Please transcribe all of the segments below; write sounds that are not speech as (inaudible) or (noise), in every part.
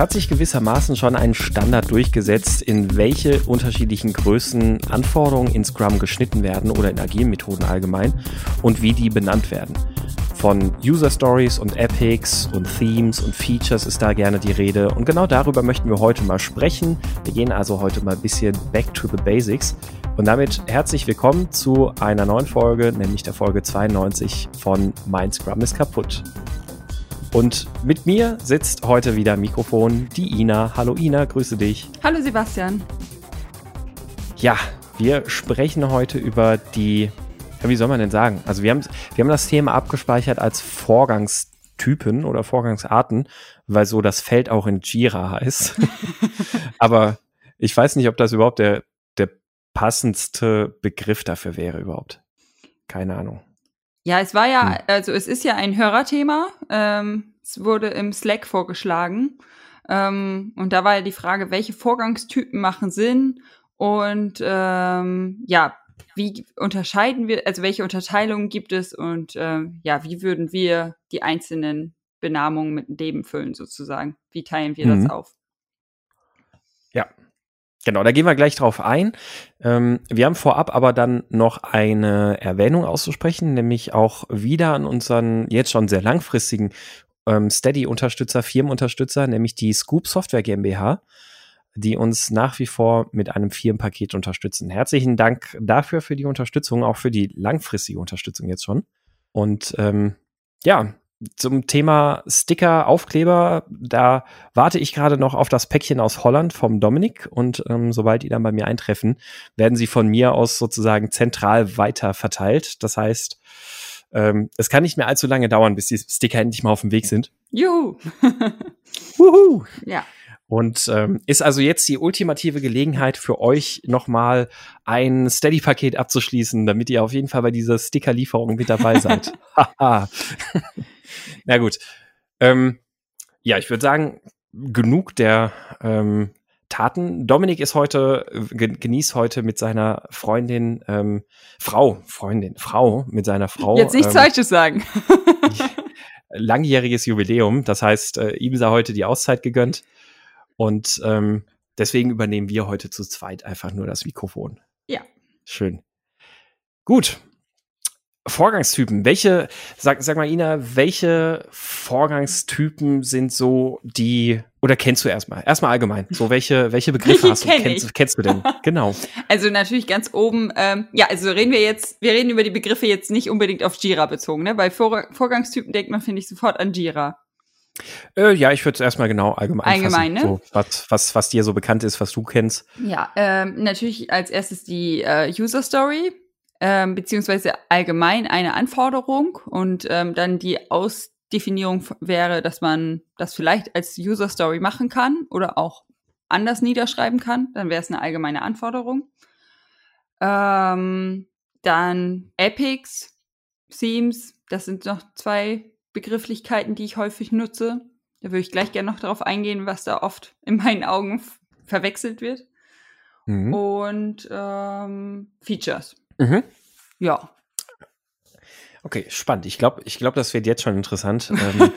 hat sich gewissermaßen schon ein Standard durchgesetzt, in welche unterschiedlichen Größen Anforderungen in Scrum geschnitten werden oder in agilen Methoden allgemein und wie die benannt werden. Von User Stories und Epics und Themes und Features ist da gerne die Rede und genau darüber möchten wir heute mal sprechen. Wir gehen also heute mal ein bisschen back to the basics und damit herzlich willkommen zu einer neuen Folge, nämlich der Folge 92 von Mein Scrum ist kaputt. Und mit mir sitzt heute wieder am Mikrofon die Ina. Hallo Ina, grüße dich. Hallo Sebastian. Ja, wir sprechen heute über die, ja, wie soll man denn sagen? Also wir haben, wir haben das Thema abgespeichert als Vorgangstypen oder Vorgangsarten, weil so das Feld auch in Jira heißt. (laughs) Aber ich weiß nicht, ob das überhaupt der, der passendste Begriff dafür wäre überhaupt. Keine Ahnung. Ja, es war ja, hm. also es ist ja ein Hörerthema. Ähm, es wurde im Slack vorgeschlagen. Ähm, und da war ja die Frage, welche Vorgangstypen machen Sinn und ähm, ja, wie unterscheiden wir, also welche Unterteilungen gibt es und äh, ja, wie würden wir die einzelnen Benamungen mit Leben füllen sozusagen? Wie teilen wir mhm. das auf? Genau, da gehen wir gleich drauf ein. Ähm, wir haben vorab aber dann noch eine Erwähnung auszusprechen, nämlich auch wieder an unseren jetzt schon sehr langfristigen ähm, Steady-Unterstützer, Firmenunterstützer, nämlich die Scoop Software GmbH, die uns nach wie vor mit einem Firmenpaket unterstützen. Herzlichen Dank dafür für die Unterstützung, auch für die langfristige Unterstützung jetzt schon. Und ähm, ja, zum Thema Sticker, Aufkleber, da warte ich gerade noch auf das Päckchen aus Holland vom Dominik und ähm, sobald die dann bei mir eintreffen, werden sie von mir aus sozusagen zentral weiter verteilt. Das heißt, ähm, es kann nicht mehr allzu lange dauern, bis die Sticker endlich mal auf dem Weg sind. Juhu! (laughs) Wuhu! Ja. Und ähm, ist also jetzt die ultimative Gelegenheit für euch nochmal ein Steady-Paket abzuschließen, damit ihr auf jeden Fall bei dieser Sticker-Lieferung mit dabei seid. (laughs) Haha. (laughs) Na gut. Ähm, ja, ich würde sagen, genug der ähm, Taten. Dominik ist heute, genießt heute mit seiner Freundin, ähm, Frau, Freundin, Frau, mit seiner Frau. Jetzt nichts ähm, Falsches sagen. (laughs) langjähriges Jubiläum. Das heißt, äh, ihm sei heute die Auszeit gegönnt. Und ähm, deswegen übernehmen wir heute zu zweit einfach nur das Mikrofon. Ja. Schön. Gut. Vorgangstypen. Welche, sag, sag mal, Ina, welche Vorgangstypen sind so die, oder kennst du erstmal? Erstmal allgemein. So, welche, welche Begriffe (laughs) hast du, kenn kennst, kennst, du denn? (laughs) Genau. Also natürlich ganz oben, ähm, ja, also reden wir jetzt, wir reden über die Begriffe jetzt nicht unbedingt auf Jira bezogen, ne? Bei Vor Vorgangstypen denkt man, finde ich, sofort an Jira. Äh, ja, ich würde es erstmal genau allgemein Allgemein, fassen. ne? So, was, was, was dir so bekannt ist, was du kennst. Ja, ähm, natürlich als erstes die äh, User Story ähm, beziehungsweise allgemein eine Anforderung und ähm, dann die Ausdefinierung wäre, dass man das vielleicht als User Story machen kann oder auch anders niederschreiben kann. Dann wäre es eine allgemeine Anforderung. Ähm, dann Epics, Themes, das sind noch zwei Begrifflichkeiten, die ich häufig nutze. Da würde ich gleich gerne noch darauf eingehen, was da oft in meinen Augen verwechselt wird. Mhm. Und ähm, Features. Mhm. Ja. Okay, spannend. Ich glaube, ich glaube, das wird jetzt schon interessant. ähm,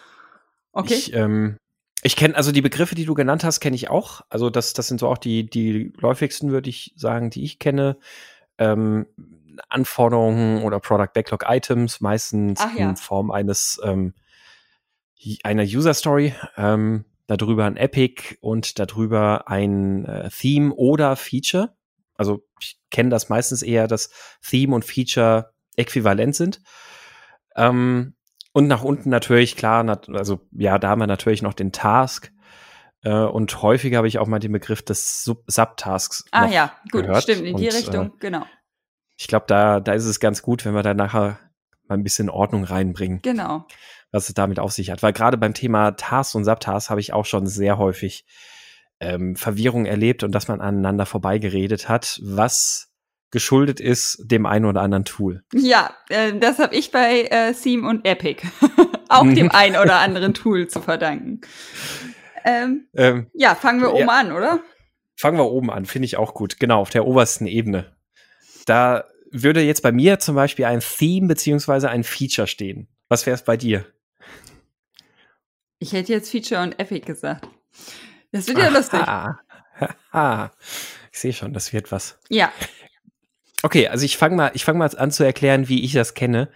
(laughs) okay. Ich, ähm, ich kenne, also die Begriffe, die du genannt hast, kenne ich auch. Also das, das sind so auch die, die läufigsten, würde ich sagen, die ich kenne. Ähm, Anforderungen oder Product Backlog Items, meistens ja. in Form eines ähm, einer User Story. Ähm, darüber ein Epic und darüber ein äh, Theme oder Feature. Also ich kenne das meistens eher, dass Theme und Feature äquivalent sind. Ähm, und nach unten natürlich, klar, also ja, da haben wir natürlich noch den Task. Äh, und häufiger habe ich auch mal den Begriff des Sub Subtasks. Ah ja, gut, gehört. stimmt, in die und, Richtung, äh, genau. Ich glaube, da, da ist es ganz gut, wenn wir da nachher mal ein bisschen Ordnung reinbringen. Genau. Was es damit auf sich hat. Weil gerade beim Thema Tasks und Subtasks habe ich auch schon sehr häufig ähm, Verwirrung erlebt und dass man aneinander vorbeigeredet hat, was geschuldet ist dem einen oder anderen Tool. Ja, äh, das habe ich bei äh, Theme und Epic (laughs) auch dem einen oder anderen Tool zu verdanken. Ähm, ähm, ja, fangen wir oben ja, an, oder? Fangen wir oben an, finde ich auch gut. Genau, auf der obersten Ebene. Da würde jetzt bei mir zum Beispiel ein Theme beziehungsweise ein Feature stehen. Was wäre es bei dir? Ich hätte jetzt Feature und Epic gesagt. Das wird ja Aha. lustig. ich sehe schon, das wird was. Ja. Okay, also ich fange mal, ich fange mal an zu erklären, wie ich das kenne.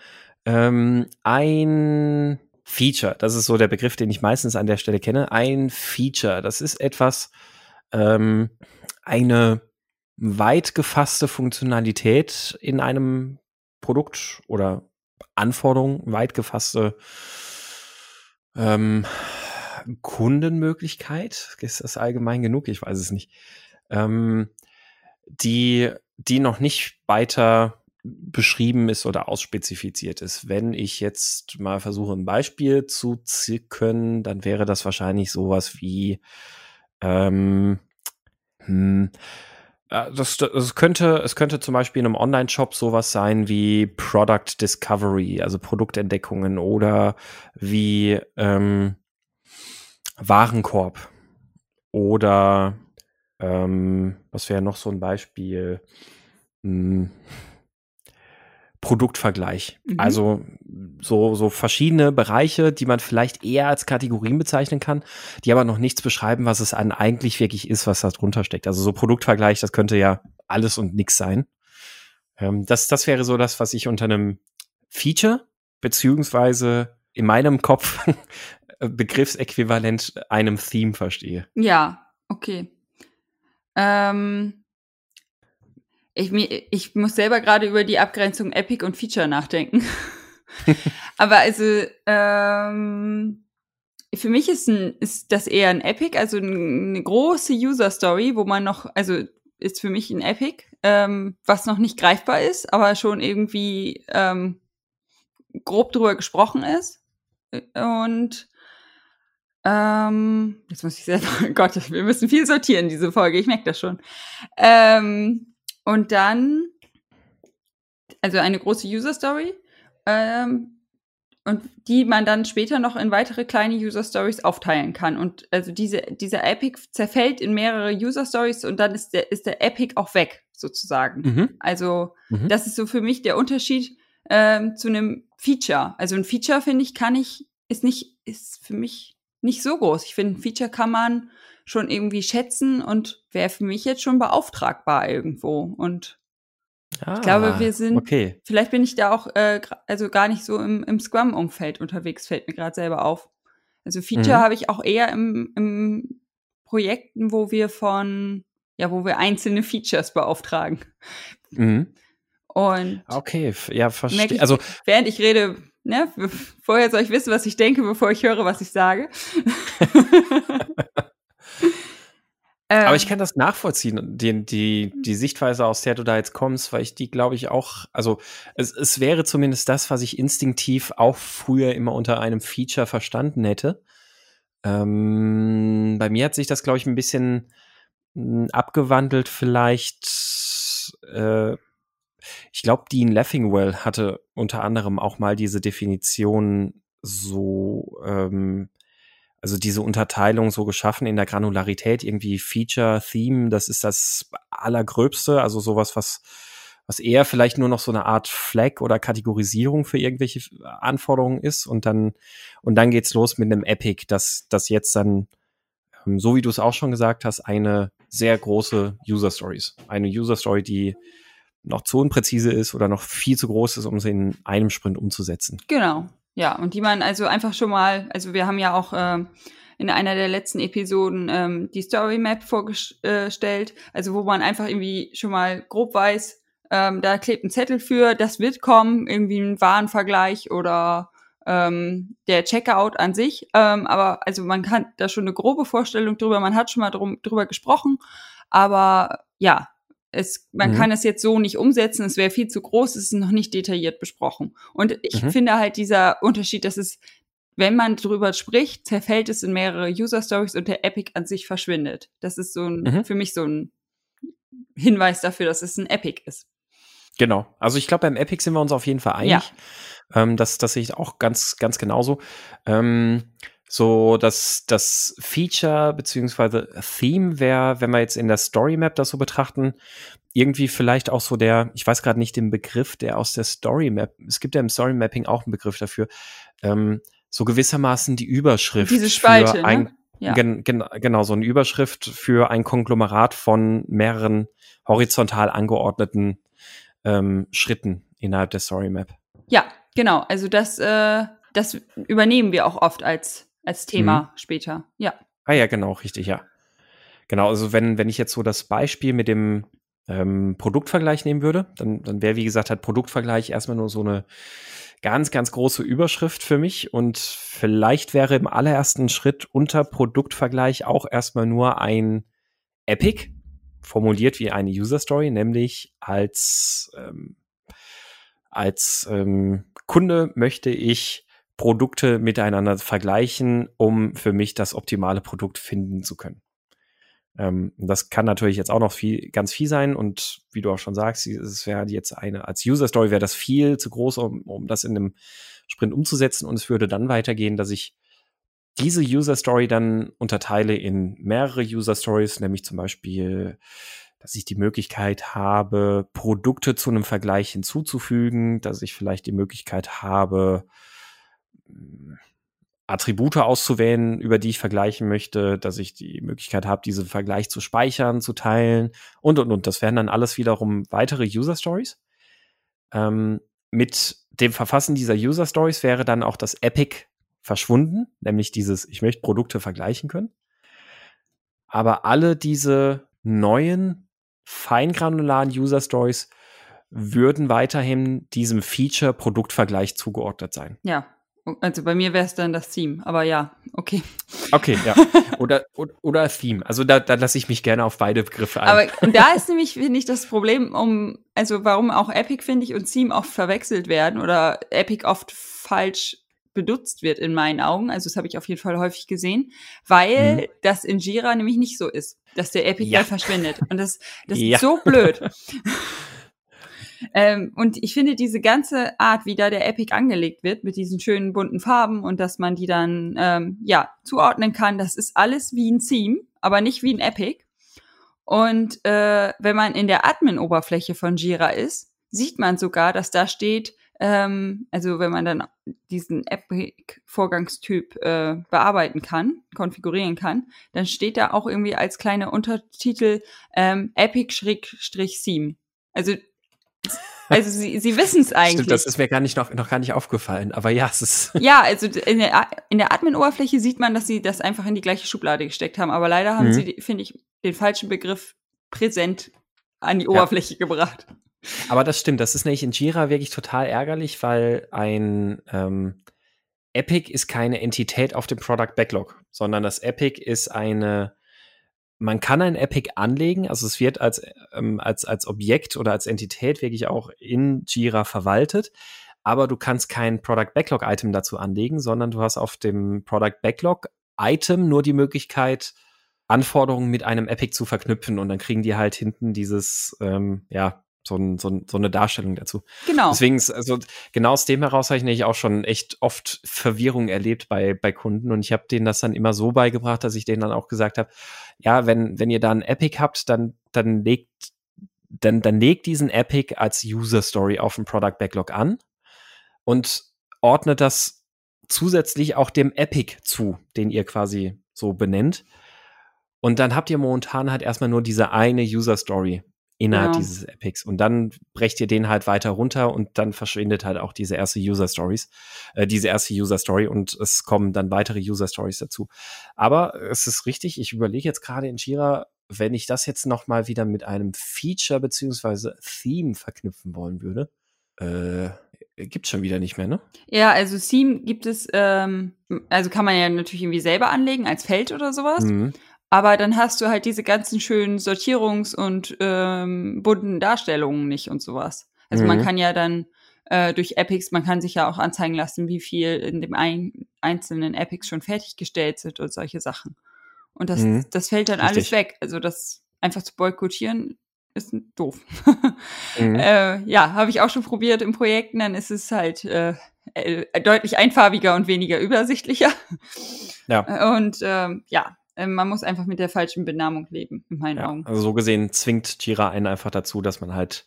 Ähm, ein Feature, das ist so der Begriff, den ich meistens an der Stelle kenne. Ein Feature, das ist etwas, ähm, eine weit gefasste Funktionalität in einem Produkt oder Anforderung, weit gefasste ähm, Kundenmöglichkeit. Ist das allgemein genug? Ich weiß es nicht. Ähm, die, die noch nicht weiter beschrieben ist oder ausspezifiziert ist. Wenn ich jetzt mal versuche, ein Beispiel zu zicken, dann wäre das wahrscheinlich sowas wie ähm, hm, das, das könnte, es könnte zum Beispiel in einem Online-Shop sowas sein wie Product Discovery, also Produktentdeckungen oder wie ähm, Warenkorb oder ähm, was wäre noch so ein Beispiel? Hm, Produktvergleich. Mhm. Also so, so verschiedene Bereiche, die man vielleicht eher als Kategorien bezeichnen kann, die aber noch nichts beschreiben, was es an eigentlich wirklich ist, was da drunter steckt. Also so Produktvergleich, das könnte ja alles und nichts sein. Ähm, das, das wäre so das, was ich unter einem Feature beziehungsweise in meinem Kopf (laughs) Begriffsäquivalent einem Theme verstehe. Ja, okay. Ähm, ich, ich muss selber gerade über die Abgrenzung Epic und Feature nachdenken. (laughs) Aber also, ähm, für mich ist, ein, ist das eher ein Epic, also eine große User Story, wo man noch, also ist für mich ein Epic, ähm, was noch nicht greifbar ist, aber schon irgendwie ähm, grob drüber gesprochen ist. Und ähm, jetzt muss ich selber, (laughs) Gott, wir müssen viel sortieren, diese Folge, ich merke das schon. Ähm, und dann, also eine große User Story, ähm, und die man dann später noch in weitere kleine User Stories aufteilen kann. Und also diese, dieser Epic zerfällt in mehrere User Stories und dann ist der, ist der Epic auch weg, sozusagen. Mhm. Also, mhm. das ist so für mich der Unterschied ähm, zu einem Feature. Also ein Feature, finde ich, kann ich, ist nicht, ist für mich nicht so groß. Ich finde, ein Feature kann man schon irgendwie schätzen und wäre für mich jetzt schon beauftragbar irgendwo. Und ah, ich glaube, wir sind, okay. vielleicht bin ich da auch äh, also gar nicht so im, im Scrum-Umfeld unterwegs, fällt mir gerade selber auf. Also Feature mhm. habe ich auch eher im, im Projekten, wo wir von, ja, wo wir einzelne Features beauftragen. Mhm. Und okay, ja, verstehe. Also während ich rede, ne, (laughs) vorher soll ich wissen, was ich denke, bevor ich höre, was ich sage. (laughs) (laughs) Ähm, Aber ich kann das nachvollziehen, die, die, die Sichtweise, aus der du da jetzt kommst, weil ich die, glaube ich, auch, also es, es wäre zumindest das, was ich instinktiv auch früher immer unter einem Feature verstanden hätte. Ähm, bei mir hat sich das, glaube ich, ein bisschen hm, abgewandelt, vielleicht. Äh, ich glaube, Dean Leffingwell hatte unter anderem auch mal diese Definition so ähm, also diese Unterteilung so geschaffen in der Granularität, irgendwie Feature, Theme, das ist das Allergröbste, also sowas, was, was eher vielleicht nur noch so eine Art Flag oder Kategorisierung für irgendwelche Anforderungen ist und dann, und dann geht's los mit einem Epic, das, das jetzt dann, ähm, so wie du es auch schon gesagt hast, eine sehr große User Stories. Eine User Story, die noch zu unpräzise ist oder noch viel zu groß ist, um sie in einem Sprint umzusetzen. Genau. Ja, und die man also einfach schon mal, also wir haben ja auch äh, in einer der letzten Episoden ähm, die Story Map vorgestellt, also wo man einfach irgendwie schon mal grob weiß, ähm, da klebt ein Zettel für, das wird kommen, irgendwie ein Warenvergleich oder ähm, der Checkout an sich. Ähm, aber also man kann da schon eine grobe Vorstellung drüber, man hat schon mal drum, drüber gesprochen, aber ja, es, man mhm. kann es jetzt so nicht umsetzen, es wäre viel zu groß, es ist noch nicht detailliert besprochen. Und ich mhm. finde halt dieser Unterschied, dass es, wenn man drüber spricht, zerfällt es in mehrere User Stories und der Epic an sich verschwindet. Das ist so ein, mhm. für mich so ein Hinweis dafür, dass es ein Epic ist. Genau. Also ich glaube, beim Epic sind wir uns auf jeden Fall einig. Ja. Ähm, das, das sehe ich auch ganz, ganz genauso. Ähm, so das, das Feature beziehungsweise Theme wäre, wenn wir jetzt in der Story Map das so betrachten, irgendwie vielleicht auch so der, ich weiß gerade nicht den Begriff, der aus der Story Map, es gibt ja im Story Mapping auch einen Begriff dafür, ähm, so gewissermaßen die Überschrift. Diese Spalte, für ein, ne? Ja. Gen, gen, genau, so eine Überschrift für ein Konglomerat von mehreren horizontal angeordneten ähm, Schritten innerhalb der Story Map. Ja, genau. Also das, äh, das übernehmen wir auch oft als, als Thema Mhm. später. Ja. Ah ja, genau, richtig, ja. Genau, also wenn, wenn ich jetzt so das Beispiel mit dem ähm, Produktvergleich nehmen würde, dann, dann wäre, wie gesagt, halt Produktvergleich erstmal nur so eine ganz, ganz große Überschrift für mich und vielleicht wäre im allerersten Schritt unter Produktvergleich auch erstmal nur ein Epic, formuliert wie eine User Story, nämlich als, ähm, als ähm, Kunde möchte ich Produkte miteinander vergleichen, um für mich das optimale Produkt finden zu können. Ähm, das kann natürlich jetzt auch noch viel, ganz viel sein und wie du auch schon sagst, es wäre jetzt eine, als User Story wäre das viel zu groß, um, um das in einem Sprint umzusetzen und es würde dann weitergehen, dass ich diese User Story dann unterteile in mehrere User Stories, nämlich zum Beispiel, dass ich die Möglichkeit habe, Produkte zu einem Vergleich hinzuzufügen, dass ich vielleicht die Möglichkeit habe, Attribute auszuwählen, über die ich vergleichen möchte, dass ich die Möglichkeit habe, diesen Vergleich zu speichern, zu teilen und und und. Das wären dann alles wiederum weitere User Stories. Ähm, mit dem Verfassen dieser User Stories wäre dann auch das Epic verschwunden, nämlich dieses, ich möchte Produkte vergleichen können. Aber alle diese neuen, feingranularen User Stories würden weiterhin diesem Feature Produktvergleich zugeordnet sein. Ja. Also bei mir wäre es dann das Theme, aber ja, okay. Okay, ja. (laughs) Oder, oder, oder Theme. Also da, da lasse ich mich gerne auf beide Begriffe ein. Aber da ist nämlich, finde ich, das Problem, um, also warum auch Epic, finde ich, und Theme oft verwechselt werden oder Epic oft falsch benutzt wird in meinen Augen. Also das habe ich auf jeden Fall häufig gesehen, weil Mhm. das in Jira nämlich nicht so ist, dass der Epic Ja. dann verschwindet. Und das, das (laughs) Ja. ist so blöd. (laughs) ähm, und ich finde diese ganze Art, wie da der Epic angelegt wird, mit diesen schönen bunten Farben und dass man die dann ähm, ja zuordnen kann, das ist alles wie ein Theme, aber nicht wie ein Epic. Und äh, wenn man in der Admin-Oberfläche von Jira ist, sieht man sogar, dass da steht, ähm, also wenn man dann diesen Epic-Vorgangstyp äh, bearbeiten kann, konfigurieren kann, dann steht da auch irgendwie als kleine Untertitel ähm, Epic-Theme. Also, also sie, sie wissen es eigentlich. Stimmt, das ist mir gar nicht noch, noch gar nicht aufgefallen. Aber ja, es ist. (laughs) Ja, also in der, in der Admin-Oberfläche sieht man, dass sie das einfach in die gleiche Schublade gesteckt haben. Aber leider haben Mhm. sie, finde ich, den falschen Begriff präsent an die Ja. Oberfläche gebracht. Aber das stimmt, das ist nämlich in Jira wirklich total ärgerlich, weil ein ähm, Epic ist keine Entität auf dem Product Backlog, sondern das Epic ist eine, man kann ein Epic anlegen, also es wird als, ähm, als, als Objekt oder als Entität wirklich auch in Jira verwaltet, aber du kannst kein Product Backlog Item dazu anlegen, sondern du hast auf dem Product Backlog Item nur die Möglichkeit, Anforderungen mit einem Epic zu verknüpfen. Und dann kriegen die halt hinten dieses, ähm, ja, so, ein, so, ein, so eine Darstellung dazu. Genau. Deswegen, ist, also genau aus dem heraus habe ich nämlich auch schon echt oft Verwirrung erlebt bei, bei Kunden und ich habe denen das dann immer so beigebracht, dass ich denen dann auch gesagt habe, ja, wenn, wenn ihr da ein Epic habt, dann, dann legt, dann, dann legt diesen Epic als User Story auf dem Product Backlog an und ordnet das zusätzlich auch dem Epic zu, den ihr quasi so benennt. Und dann habt ihr momentan halt erstmal nur diese eine User Story innerhalb Genau. dieses Epics. Und dann brecht ihr den halt weiter runter und dann verschwindet halt auch diese erste User Stories, äh, diese erste User Story und es kommen dann weitere User Stories dazu. Aber es ist richtig, ich überlege jetzt gerade in Jira, wenn ich das jetzt noch mal wieder mit einem Feature beziehungsweise Theme verknüpfen wollen würde, äh, gibt's schon wieder nicht mehr, ne? Ja, also Theme gibt es, ähm, also kann man ja natürlich irgendwie selber anlegen als Feld oder sowas. Mhm. Aber dann hast du halt diese ganzen schönen Sortierungs- und ähm, bunten Darstellungen nicht und sowas. Also man Mhm. kann ja dann äh, durch Epics, man kann sich ja auch anzeigen lassen, wie viel in dem ein, einzelnen Epics schon fertiggestellt sind und solche Sachen. Und das, Mhm. das fällt dann alles Richtig. weg. Also das einfach zu boykottieren ist doof. (laughs) Mhm. äh, ja, habe ich auch schon probiert in Projekten, dann ist es halt äh, äh, deutlich einfarbiger und weniger übersichtlicher. Ja. Und ähm, ja, man muss einfach mit der falschen Benamung leben, in meinen Ja, Augen. also so gesehen zwingt Jira einen einfach dazu, dass man halt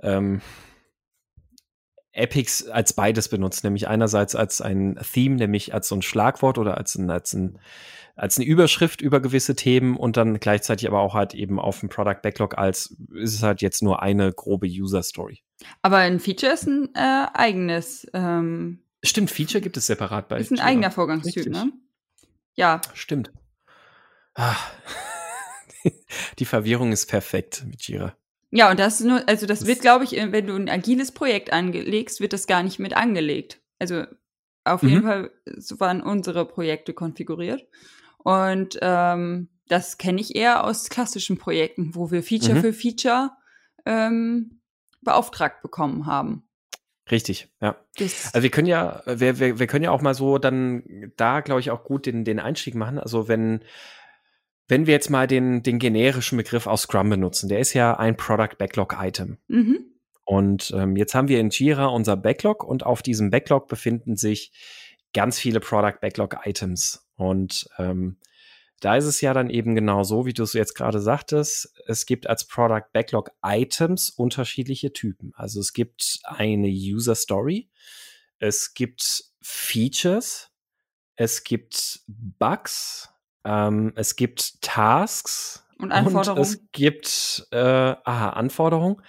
ähm, Epics als beides benutzt, nämlich einerseits als ein Theme, nämlich als so ein Schlagwort oder als ein, als ein als eine Überschrift über gewisse Themen und dann gleichzeitig aber auch halt eben auf dem Product Backlog als ist es halt jetzt nur eine grobe User Story. Aber ein Feature ist ein äh, eigenes. Ähm, Stimmt, Feature gibt es separat bei. Ist ein Jira. eigener Vorgangstyp, Richtig. ne? Ja. Stimmt. Ah. (laughs) Die Verwirrung ist perfekt mit Jira. Ja, und das nur, also das, das wird, glaube ich, wenn du ein agiles Projekt anlegst, wird das gar nicht mit angelegt. Also auf mhm. jeden Fall so waren unsere Projekte konfiguriert. Und ähm, das kenne ich eher aus klassischen Projekten, wo wir Feature mhm. für Feature ähm, beauftragt bekommen haben. Richtig, ja. Also wir können ja, wir, wir, wir können ja auch mal so dann da, glaube ich, auch gut den, den Einstieg machen. Also wenn, wenn wir jetzt mal den, den generischen Begriff aus Scrum benutzen, der ist ja ein Product Backlog Item. Mhm. Und ähm, jetzt haben wir in Jira unser Backlog und auf diesem Backlog befinden sich ganz viele Product Backlog Items. Und ähm, da ist es ja dann eben genau so, wie du es jetzt gerade sagtest. Es gibt als Product Backlog Items unterschiedliche Typen. Also es gibt eine User Story, es gibt Features, es gibt Bugs, ähm, es gibt Tasks und Anforderungen. Und es gibt äh, aha, Anforderungen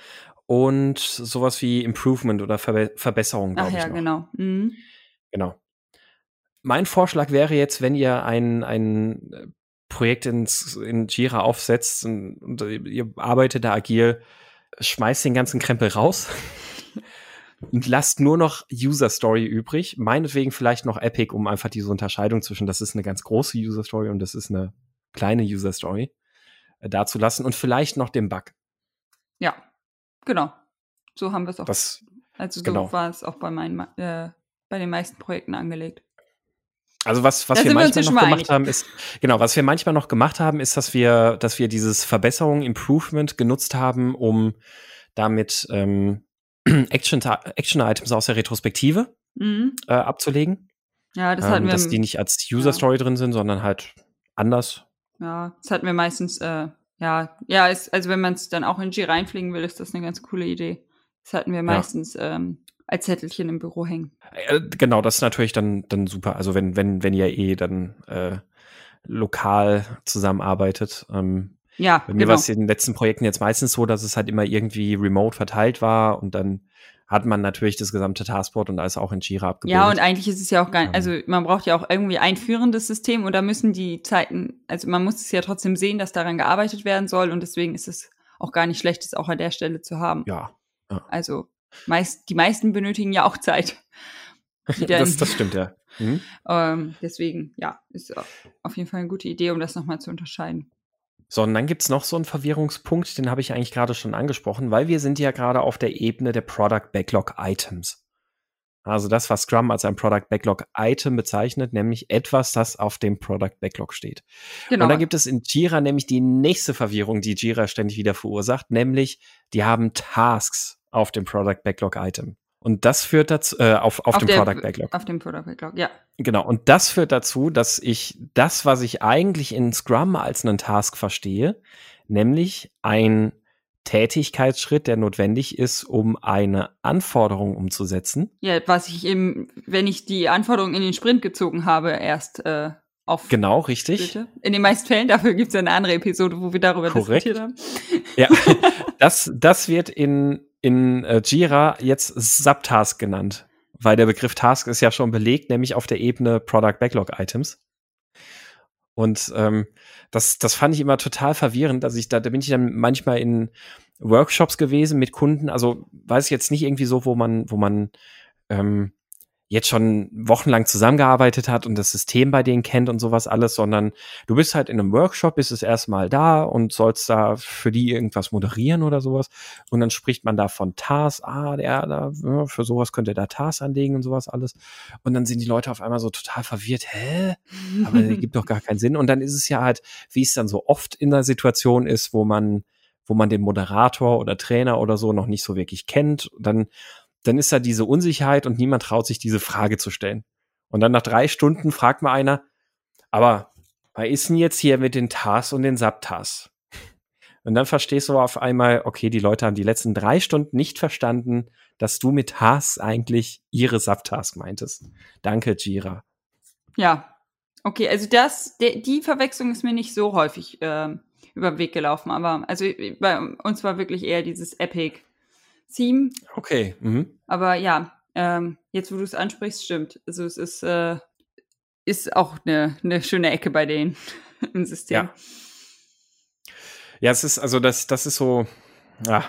und sowas wie Improvement oder Verbe Verbesserung. Ach ja, genau. Mhm. Genau. Mein Vorschlag wäre jetzt, wenn ihr ein, ein Projekt ins, in Jira aufsetzt und, und ihr arbeitet da agil, schmeißt den ganzen Krempel raus (laughs) und lasst nur noch User Story übrig. Meinetwegen vielleicht noch Epic, um einfach diese Unterscheidung zwischen, das ist eine ganz große User Story und das ist eine kleine User Story äh, dazulassen und vielleicht noch den Bug. Ja, genau. So haben wir es auch. Das, also so genau. war es auch bei meinen, äh, bei den meisten Projekten angelegt. Also was, was wir manchmal noch gemacht haben, ist, genau, was wir manchmal noch gemacht haben, ist, dass wir, dass wir dieses Verbesserung, Improvement genutzt haben, um damit ähm, (clears throat) Action, Action aus der Retrospektive mhm. äh, abzulegen. Ja, das hatten ähm, wir. Dass die nicht als User Story ja. drin sind, sondern halt anders. Ja, das hatten wir meistens, äh, ja, ja, ist, also wenn man es dann auch in G reinfliegen will, ist das eine ganz coole Idee. Das hatten wir meistens ja. ähm, als Zettelchen im Büro hängen. Äh, genau, das ist natürlich dann, dann super. Also wenn, wenn, wenn ihr eh dann äh, lokal zusammenarbeitet. Ähm, ja, Bei mir genau. war es in den letzten Projekten jetzt meistens so, dass es halt immer irgendwie remote verteilt war und dann hat man natürlich das gesamte Taskboard und alles auch in Jira abgebildet. Ja, und eigentlich ist es ja auch gar nicht, also man braucht ja auch irgendwie ein führendes System und da müssen die Zeiten, also man muss es ja trotzdem sehen, dass daran gearbeitet werden soll und deswegen ist es auch gar nicht schlecht, es auch an der Stelle zu haben. Ja. ja. Also meist, die meisten benötigen ja auch Zeit. (laughs) das, das stimmt, ja. Mhm. Ähm, deswegen, ja, ist auf jeden Fall eine gute Idee, um das nochmal zu unterscheiden. So, und dann gibt es noch so einen Verwirrungspunkt, den habe ich eigentlich gerade schon angesprochen, weil wir sind ja gerade auf der Ebene der Product Backlog Items. Also das, was Scrum als ein Product Backlog Item bezeichnet, nämlich etwas, das auf dem Product Backlog steht. Genau. Und dann gibt es in Jira nämlich die nächste Verwirrung, die Jira ständig wieder verursacht, nämlich die haben Tasks auf dem Product Backlog Item. Und das führt dazu, äh, auf, auf, auf dem der, Product Backlog. Auf dem Product Backlog, ja. Genau. Und das führt dazu, dass ich das, was ich eigentlich in Scrum als einen Task verstehe, nämlich ein Tätigkeitsschritt, der notwendig ist, um eine Anforderung umzusetzen. Ja, was ich eben, wenn ich die Anforderung in den Sprint gezogen habe, erst äh, auf. Genau, richtig. Bitte. In den meisten Fällen, dafür gibt es ja eine andere Episode, wo wir darüber Korrekt. diskutiert haben. Ja, (laughs) das, das wird in in äh, Jira jetzt Subtask genannt, weil der Begriff Task ist ja schon belegt, nämlich auf der Ebene Product Backlog Items. Und ähm, das, das fand ich immer total verwirrend. dass ich da, da bin ich dann manchmal in Workshops gewesen mit Kunden. Also weiß ich jetzt nicht irgendwie so, wo man, wo man ähm, jetzt schon wochenlang zusammengearbeitet hat und das System bei denen kennt und sowas alles, sondern du bist halt in einem Workshop, bist es erstmal da und sollst da für die irgendwas moderieren oder sowas. Und dann spricht man da von TAS, ah, der da, ja, für sowas könnte da TAS anlegen und sowas alles. Und dann sind die Leute auf einmal so total verwirrt, hä? Aber (laughs) der gibt doch gar keinen Sinn. Und dann ist es ja halt, wie es dann so oft in der Situation ist, wo man, wo man den Moderator oder Trainer oder so noch nicht so wirklich kennt. Dann dann ist da diese Unsicherheit und niemand traut sich diese Frage zu stellen. Und dann nach drei Stunden fragt mal einer, aber was ist denn jetzt hier mit den TAS und den Subtas? Und dann verstehst du auf einmal, okay, die Leute haben die letzten drei Stunden nicht verstanden, dass du mit Tasks eigentlich ihre Subtask meintest. Danke, Jira. Ja, okay, also das, de, die Verwechslung ist mir nicht so häufig äh, über den Weg gelaufen, aber also bei uns war wirklich eher dieses Epic Theme. Okay. Mhm. Aber ja, ähm, jetzt wo du es ansprichst, stimmt. Also es ist, äh, ist auch eine, eine schöne Ecke bei denen (laughs) im System. Ja. Ja, es ist, also das, das ist so, ja,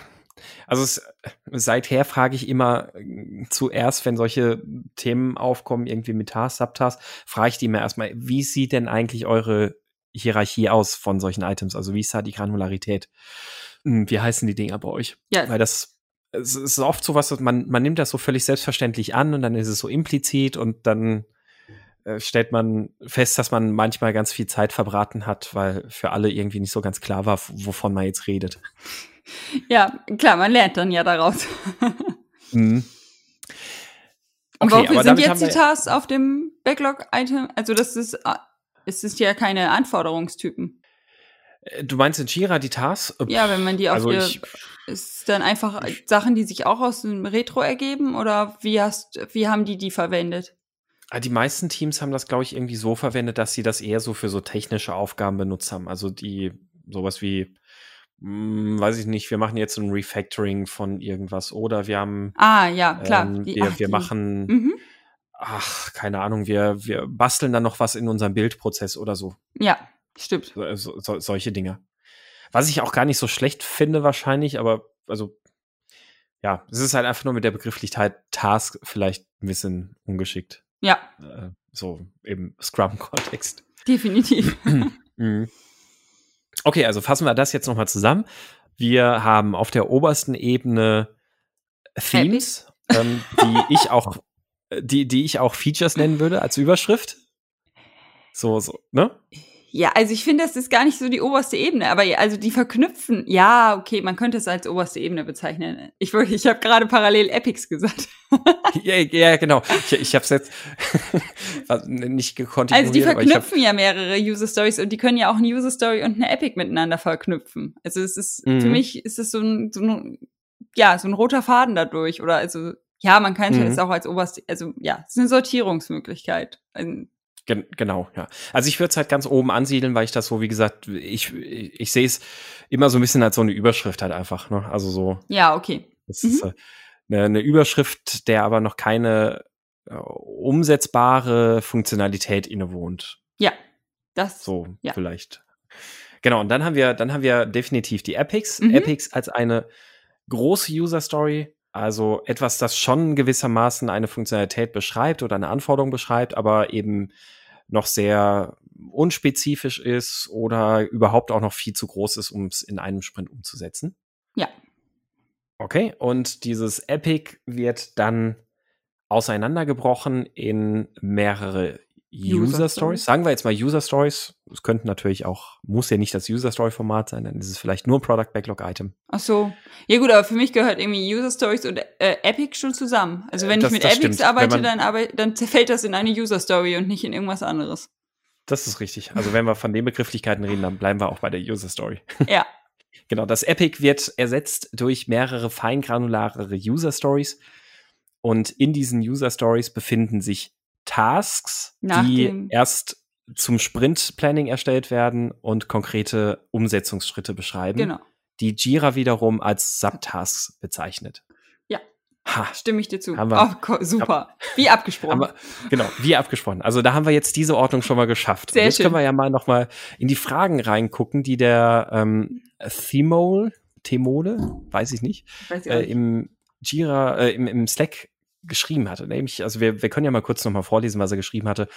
also es, seither frage ich immer äh, zuerst, wenn solche Themen aufkommen, irgendwie mit Tasks, Subtasks, frage ich die mir erstmal, wie sieht denn eigentlich eure Hierarchie aus von solchen Items? Also wie ist da die Granularität? Hm, wie heißen die Dinger bei euch? Ja. Weil das es ist oft so was, man, man nimmt das so völlig selbstverständlich an und dann ist es so implizit und dann äh, stellt man fest, dass man manchmal ganz viel Zeit verbraten hat, weil für alle irgendwie nicht so ganz klar war, wovon man jetzt redet. Ja, klar, man lernt dann ja daraus. mhm. Okay, Und wofür sind jetzt die Tasks auf dem Backlog-Item? Also das ist, äh, es ist ja keine Anforderungstypen. Äh, du meinst in Jira die Tasks? Ja, wenn man die auf also die, ist dann einfach Sachen, die sich auch aus dem Retro ergeben oder wie hast, wie haben die die verwendet? Ah, die meisten Teams haben das, glaube ich, irgendwie so verwendet, dass sie das eher so für so technische Aufgaben benutzt haben. Also die sowas wie, mh, hm, weiß ich nicht, wir machen jetzt ein Refactoring von irgendwas oder wir haben. Ah, ja, klar. Ähm, die, wir ach, wir machen. Mhm. Ach, keine Ahnung, wir, wir basteln dann noch was in unserem Bildprozess oder so. Ja, stimmt. So, so, solche Dinge. Was ich auch gar nicht so schlecht finde, wahrscheinlich, aber also ja, es ist halt einfach nur mit der Begrifflichkeit Task vielleicht ein bisschen ungeschickt. Ja. Äh, so im Scrum-Kontext. Definitiv. (clears throat) Mhm. okay, also fassen wir das jetzt nochmal zusammen. Wir haben auf der obersten Ebene Themes, ähm, die (laughs) ich auch, die, die ich auch Features nennen würde als Überschrift. So, so, ne? Ja, also ich finde, das ist gar nicht so die oberste Ebene, aber also die verknüpfen, ja, okay, man könnte es als oberste Ebene bezeichnen. Ich wollte, ich habe gerade parallel Epics gesagt. (laughs) ja, ja, genau. Ich, ich habe es jetzt (laughs) nicht gekonnt. Also die verknüpfen ja mehrere User Stories und die können ja auch eine User Story und eine Epic miteinander verknüpfen. Also es ist mhm. für mich ist es so ein, so ein ja so ein roter Faden dadurch oder also ja, man kann es mhm. auch als oberste, also ja, es ist eine Sortierungsmöglichkeit. Ein, Gen genau, ja. Also ich würde es halt ganz oben ansiedeln, weil ich das so, wie gesagt, ich, ich, ich sehe es immer so ein bisschen als so eine Überschrift halt einfach. Ne? Also so. Ja, okay. Das mhm. ist äh, eine, eine Überschrift, der aber noch keine äh, umsetzbare Funktionalität innewohnt. Ja, das. So, ja. vielleicht. Genau, und dann haben wir, dann haben wir definitiv die Epics. Mhm. Epics als eine große User Story, also etwas, das schon gewissermaßen eine Funktionalität beschreibt oder eine Anforderung beschreibt, aber eben noch sehr unspezifisch ist oder überhaupt auch noch viel zu groß ist, um es in einem Sprint umzusetzen. Ja. Okay, und dieses Epic wird dann auseinandergebrochen in mehrere User, Stories. Sagen wir jetzt mal User Stories. Es könnten natürlich auch, muss ja nicht das User Story Format sein, dann ist es vielleicht nur ein Product Backlog Item. Ach so. Ja gut, aber für mich gehört irgendwie User Stories und äh, Epic schon zusammen. Also wenn das, ich mit Epics stimmt. arbeite, dann, arbeite, dann zerfällt das in eine User Story und nicht in irgendwas anderes. Das ist richtig. Also wenn wir von den Begrifflichkeiten reden, dann bleiben wir auch bei der User Story. (laughs) Ja. (laughs) genau, das Epic wird ersetzt durch mehrere feingranularere User Stories. Und in diesen User Stories befinden sich Tasks, Nach die erst zum Sprint-Planning erstellt werden und konkrete Umsetzungsschritte beschreiben, genau. die Jira wiederum als Subtasks bezeichnet. Ja. Ha, Stimme ich dir zu. Haben wir, oh, super. Hab, wie abgesprochen. Wir, genau, wie abgesprochen. Also da haben wir jetzt diese Ordnung schon mal geschafft. Sehr jetzt schön. können wir ja mal noch mal in die Fragen reingucken, die der ähm, Themole, Themole, weiß ich nicht, weiß ich äh, im Jira, äh, im, im Slack geschrieben hatte. Nämlich, also wir, wir können ja mal kurz nochmal vorlesen, was er geschrieben hatte.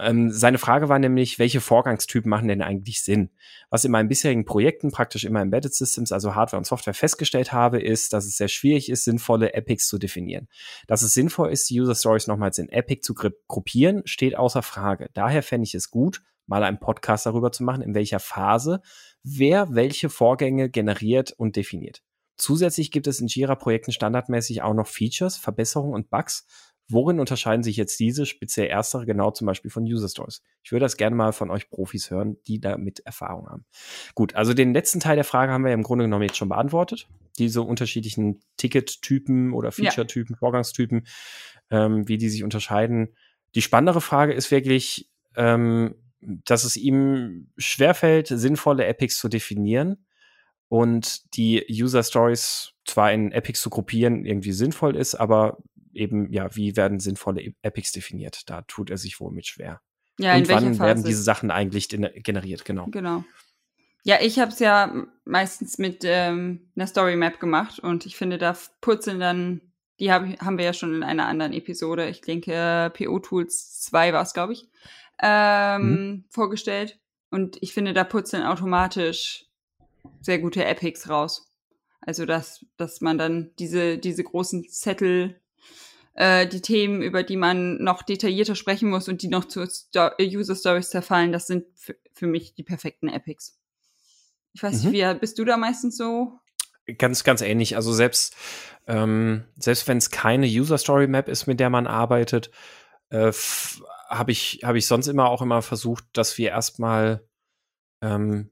Ähm, seine Frage war nämlich, welche Vorgangstypen machen denn eigentlich Sinn? Was in meinen bisherigen Projekten, praktisch immer Embedded Systems, also Hardware und Software, festgestellt habe, ist, dass es sehr schwierig ist, sinnvolle Epics zu definieren. Dass es sinnvoll ist, die User Stories nochmals in Epic zu gruppieren, steht außer Frage. Daher fände ich es gut, mal einen Podcast darüber zu machen, in welcher Phase wer welche Vorgänge generiert und definiert. Zusätzlich gibt es in Jira-Projekten standardmäßig auch noch Features, Verbesserungen und Bugs, worin unterscheiden sich jetzt diese, speziell erstere, genau zum Beispiel von User Stories? Ich würde das gerne mal von euch Profis hören, die damit Erfahrung haben. Gut, also den letzten Teil der Frage haben wir im Grunde genommen jetzt schon beantwortet. Diese unterschiedlichen Ticket-Typen oder Feature-Typen, ja. Vorgangstypen, ähm, wie die sich unterscheiden. Die spannendere Frage ist wirklich, ähm, dass es ihm schwerfällt, sinnvolle Epics zu definieren und die User Stories zwar in Epics zu gruppieren irgendwie sinnvoll ist, aber eben, ja, wie werden sinnvolle e-, Epics definiert? Da tut er sich wohl mit schwer. Ja, und wann werden diese Sachen eigentlich generiert, genau. Genau. Ja, ich habe es ja meistens mit ähm, einer Story Map gemacht und ich finde, da purzeln dann, die hab, haben wir ja schon in einer anderen Episode, ich denke, PO Tools 2 war es, glaube ich, ähm, mhm. vorgestellt. Und ich finde, da purzeln automatisch sehr gute Epics raus. Also, dass, dass man dann diese, diese großen Zettel äh, die Themen, über die man noch detaillierter sprechen muss und die noch zu Sto User Stories zerfallen, das sind für mich die perfekten Epics. Ich weiß mhm. nicht, wie bist du da meistens so? Ganz, ganz ähnlich. Also selbst, ähm, selbst wenn es keine User Story Map ist, mit der man arbeitet, äh, habe ich, hab ich sonst immer auch immer versucht, dass wir erstmal ähm,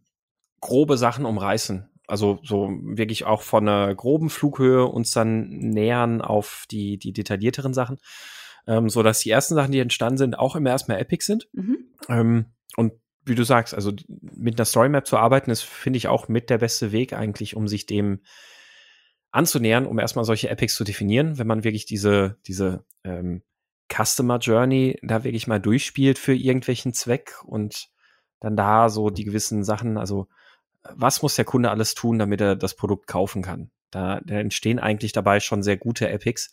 grobe Sachen umreißen. Also so wirklich auch von einer groben Flughöhe uns dann nähern auf die, die detaillierteren Sachen. Ähm, so dass die ersten Sachen, die entstanden sind, auch immer erstmal Epic sind. Mhm. Ähm, und wie du sagst, also mit einer Storymap zu arbeiten, ist, finde ich, auch mit der beste Weg eigentlich, um sich dem anzunähern, um erstmal solche Epics zu definieren, wenn man wirklich diese, diese ähm, Customer Journey da wirklich mal durchspielt für irgendwelchen Zweck und dann da so die gewissen Sachen, also was muss der Kunde alles tun, damit er das Produkt kaufen kann? Da, da entstehen eigentlich dabei schon sehr gute Epics,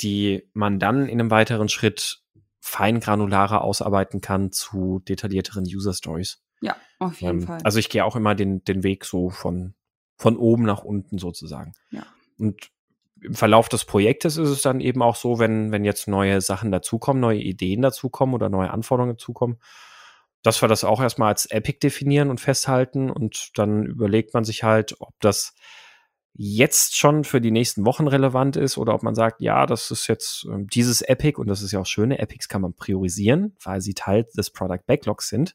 die man dann in einem weiteren Schritt fein granularer ausarbeiten kann zu detaillierteren User Stories. Ja, auf jeden ähm, Fall. Also ich gehe auch immer den, den Weg so von, von oben nach unten sozusagen. Ja. Und im Verlauf des Projektes ist es dann eben auch so, wenn, wenn jetzt neue Sachen dazukommen, neue Ideen dazukommen oder neue Anforderungen dazukommen, dass wir das auch erstmal als Epic definieren und festhalten und dann überlegt man sich halt, ob das jetzt schon für die nächsten Wochen relevant ist oder ob man sagt, ja, das ist jetzt äh, dieses Epic und das ist ja auch schöne Epics kann man priorisieren, weil sie Teil des Product Backlogs sind.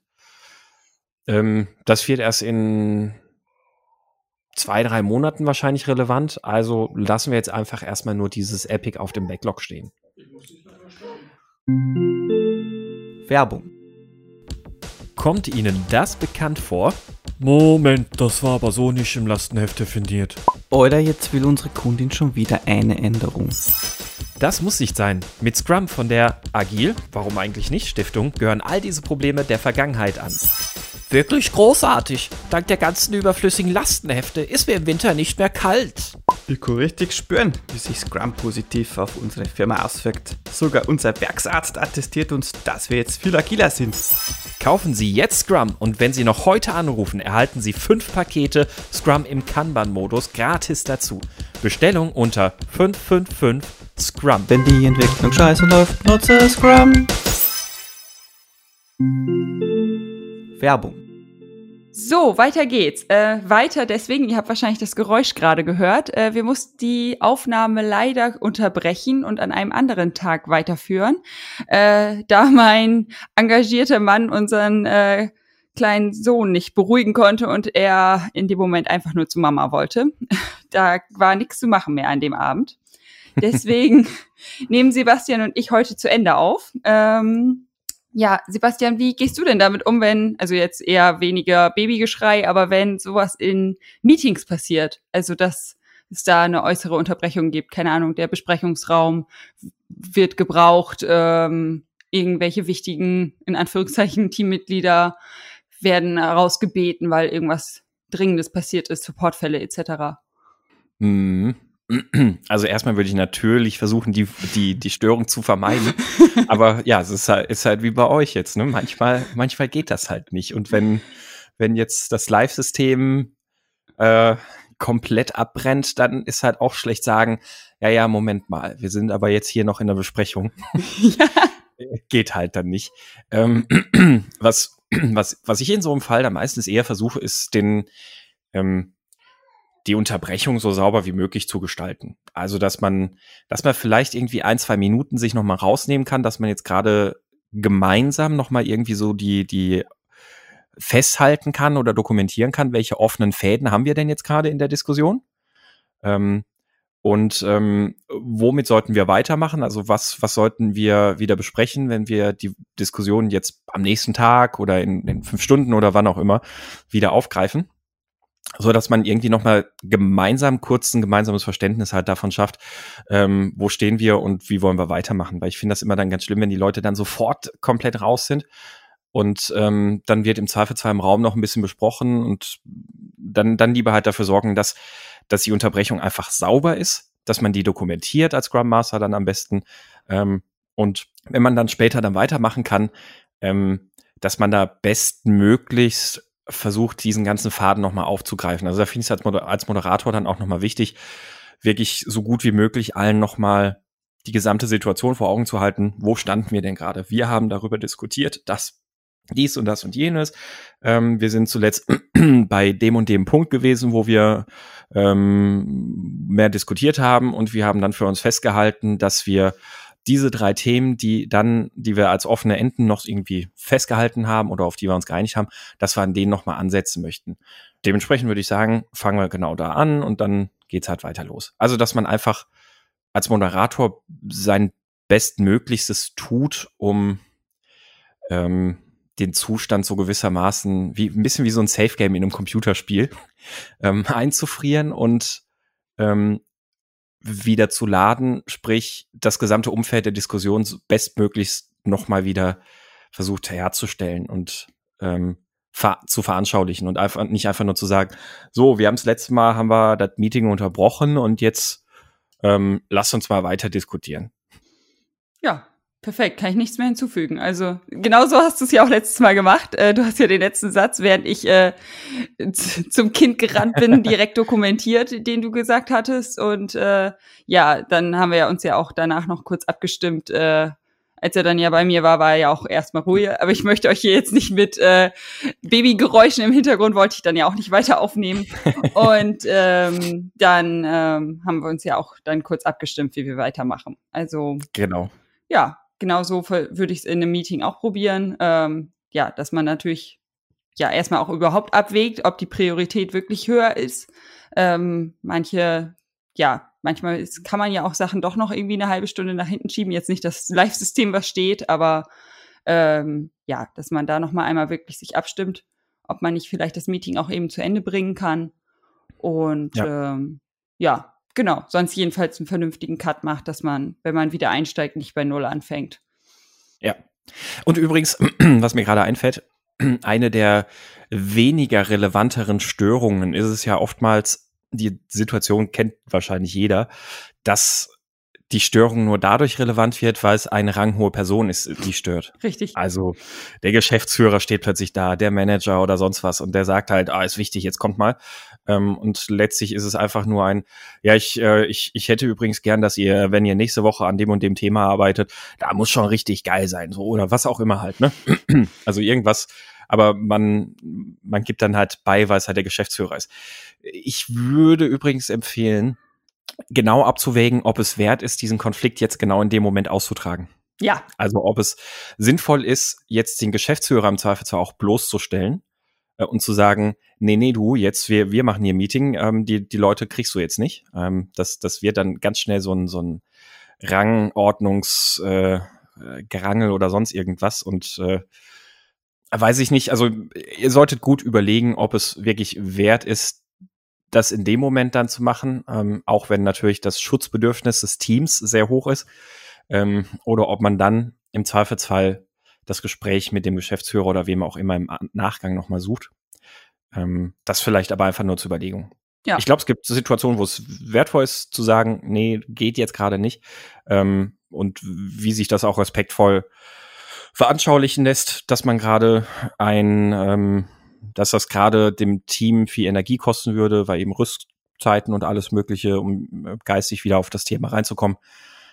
Ähm, das wird erst in zwei, drei Monaten wahrscheinlich relevant. Also lassen wir jetzt einfach erstmal nur dieses Epic auf dem Backlog stehen. Werbung. Kommt Ihnen das bekannt vor? Moment, das war aber so nicht im Lastenheft definiert. Oder jetzt will unsere Kundin schon wieder eine Änderung. Das muss nicht sein. Mit Scrum von der Agil, warum eigentlich nicht Stiftung, gehören all diese Probleme der Vergangenheit an. Wirklich großartig. Dank der ganzen überflüssigen Lastenhefte ist mir im Winter nicht mehr kalt. Ich kann richtig spüren, wie sich Scrum positiv auf unsere Firma auswirkt. Sogar unser Werksarzt attestiert uns, dass wir jetzt viel agiler sind. Kaufen Sie jetzt Scrum und wenn Sie noch heute anrufen, erhalten Sie fünf Pakete Scrum im Kanban-Modus gratis dazu. Bestellung unter 555 Scrum. Wenn die Entwicklung scheiße läuft, nutze Scrum. Werbung. So, weiter geht's. Äh, weiter, deswegen, ihr habt wahrscheinlich das Geräusch gerade gehört. Äh, wir mussten die Aufnahme leider unterbrechen und an einem anderen Tag weiterführen, äh, da mein engagierter Mann unseren äh, kleinen Sohn nicht beruhigen konnte und er in dem Moment einfach nur zu Mama wollte. (laughs) da war nichts zu machen mehr an dem Abend. Deswegen (laughs) nehmen Sebastian und ich heute zu Ende auf. Ähm, ja, Sebastian, wie gehst du denn damit um, wenn, also jetzt eher weniger Babygeschrei, aber wenn sowas in Meetings passiert? Also, dass es da eine äußere Unterbrechung gibt, keine Ahnung, der Besprechungsraum wird gebraucht, ähm, irgendwelche wichtigen, in Anführungszeichen, (laughs) Teammitglieder werden rausgebeten, weil irgendwas Dringendes passiert ist, Supportfälle etc. Mhm. (clears throat) Also erstmal würde ich natürlich versuchen, die, die, die Störung zu vermeiden. (laughs) Aber ja, es ist halt, ist halt wie bei euch jetzt. Ne? Manchmal, manchmal geht das halt nicht. Und wenn, wenn jetzt das Live-System äh, komplett abbrennt, dann ist halt auch schlecht sagen, ja, ja, Moment mal, wir sind aber jetzt hier noch in der Besprechung. (laughs) (laughs) Ja. Geht halt dann nicht. Ähm, (clears throat) was, (clears throat) was, was ich in so einem Fall dann meistens eher versuche, ist den, ähm, die Unterbrechung so sauber wie möglich zu gestalten. Also, dass man, dass man vielleicht irgendwie ein, zwei Minuten sich nochmal rausnehmen kann, dass man jetzt gerade gemeinsam nochmal irgendwie so die, die festhalten kann oder dokumentieren kann, welche offenen Fäden haben wir denn jetzt gerade in der Diskussion? Ähm, und ähm, womit sollten wir weitermachen? Also was, was sollten wir wieder besprechen, wenn wir die Diskussion jetzt am nächsten Tag oder in, in fünf Stunden oder wann auch immer wieder aufgreifen? So dass man irgendwie nochmal gemeinsam kurz ein gemeinsames Verständnis halt davon schafft, ähm, wo stehen wir und wie wollen wir weitermachen. Weil ich finde das immer dann ganz schlimm, wenn die Leute dann sofort komplett raus sind und ähm, dann wird im Zweifelsfall im Raum noch ein bisschen besprochen und dann, dann lieber halt dafür sorgen, dass, dass die Unterbrechung einfach sauber ist, dass man die dokumentiert als Scrum Master dann am besten ähm, und wenn man dann später dann weitermachen kann, ähm, dass man da bestmöglichst versucht, diesen ganzen Faden nochmal aufzugreifen. Also da finde ich es als, Moderator dann auch nochmal wichtig, wirklich so gut wie möglich allen nochmal die gesamte Situation vor Augen zu halten. Wo standen wir denn gerade? Wir haben darüber diskutiert, dass dies und das und jenes. Ähm, wir sind zuletzt (clears throat) bei dem und dem Punkt gewesen, wo wir ähm, mehr diskutiert haben und wir haben dann für uns festgehalten, dass wir diese drei Themen, die dann, die wir als offene Enden noch irgendwie festgehalten haben oder auf die wir uns geeinigt haben, dass wir an denen nochmal ansetzen möchten. Dementsprechend würde ich sagen, fangen wir genau da an und dann geht's halt weiter los. Also, dass man einfach als Moderator sein Bestmöglichstes tut, um ähm, den Zustand so gewissermaßen wie ein bisschen wie so ein Safe Game in einem Computerspiel ähm, (laughs) einzufrieren und ähm, wieder zu laden, sprich das gesamte Umfeld der Diskussion bestmöglichst nochmal wieder versucht herzustellen und ähm, ver zu veranschaulichen und einfach nicht einfach nur zu sagen, so, wir haben das letzte Mal haben wir das Meeting unterbrochen und jetzt ähm, lass uns mal weiter diskutieren. Ja, Perfekt, kann ich nichts mehr hinzufügen. Also genau so hast du es ja auch letztes Mal gemacht. Äh, du hast ja den letzten Satz, während ich äh, zum Kind gerannt bin, (laughs) direkt dokumentiert, den du gesagt hattest. Und äh, ja, dann haben wir ja uns ja auch danach noch kurz abgestimmt. Äh, als er dann ja bei mir war, war er ja auch erstmal ruhig. Aber ich möchte euch hier jetzt nicht mit äh, Babygeräuschen im Hintergrund, wollte ich dann ja auch nicht weiter aufnehmen. (laughs) Und ähm, dann ähm, haben wir uns ja auch dann kurz abgestimmt, wie wir weitermachen. Also genau. Ja, genauso würde ich es in einem Meeting auch probieren. Ähm, ja, dass man natürlich ja erstmal auch überhaupt abwägt, ob die Priorität wirklich höher ist. Ähm, manche, ja, manchmal ist, kann man ja auch Sachen doch noch irgendwie eine halbe Stunde nach hinten schieben. Jetzt nicht das (laughs) Live-System, was steht, aber ähm, ja, dass man da noch mal einmal wirklich sich abstimmt, ob man nicht vielleicht das Meeting auch eben zu Ende bringen kann. Und ja, ähm, ja Genau, sonst jedenfalls einen vernünftigen Cut macht, dass man, wenn man wieder einsteigt, nicht bei Null anfängt. Ja. Und übrigens, (clears throat) was mir gerade einfällt, (clears throat) eine der weniger relevanteren Störungen ist es ja oftmals, die Situation kennt wahrscheinlich jeder, dass die Störung nur dadurch relevant wird, weil es eine ranghohe Person ist, die stört. Richtig. Also der Geschäftsführer steht plötzlich da, der Manager oder sonst was und der sagt halt, ah, ist wichtig, jetzt kommt mal. Ähm, und letztlich ist es einfach nur ein, ja, ich, äh, ich, ich hätte übrigens gern, dass ihr, wenn ihr nächste Woche an dem und dem Thema arbeitet, da muss schon richtig geil sein, so oder was auch immer halt, ne? (clears throat) also irgendwas, aber man, man gibt dann halt bei, weil es halt der Geschäftsführer ist. Ich würde übrigens empfehlen, genau abzuwägen, ob es wert ist, diesen Konflikt jetzt genau in dem Moment auszutragen. Ja. Also ob es sinnvoll ist, jetzt den Geschäftsführer im Zweifelsfall auch bloßzustellen äh, und zu sagen, nee, nee, du, jetzt, wir, wir machen hier Meeting, ähm, die, die Leute kriegst du jetzt nicht. Ähm, das, das wird dann ganz schnell so ein, so ein Rangordnungs äh, Gerangel oder sonst irgendwas und äh, weiß ich nicht, also ihr solltet gut überlegen, ob es wirklich wert ist, das in dem Moment dann zu machen, ähm, auch wenn natürlich das Schutzbedürfnis des Teams sehr hoch ist, ähm, oder ob man dann im Zweifelsfall das Gespräch mit dem Geschäftsführer oder wem auch immer im Nachgang nochmal sucht. Ähm, das vielleicht aber einfach nur zur Überlegung. Ja. Ich glaube, es gibt Situationen, wo es wertvoll ist zu sagen, nee, geht jetzt gerade nicht. Ähm, und wie sich das auch respektvoll veranschaulichen lässt, dass man gerade ein ähm, dass das gerade dem Team viel Energie kosten würde, weil eben Rüstzeiten und alles Mögliche, um äh, geistig wieder auf das Thema reinzukommen.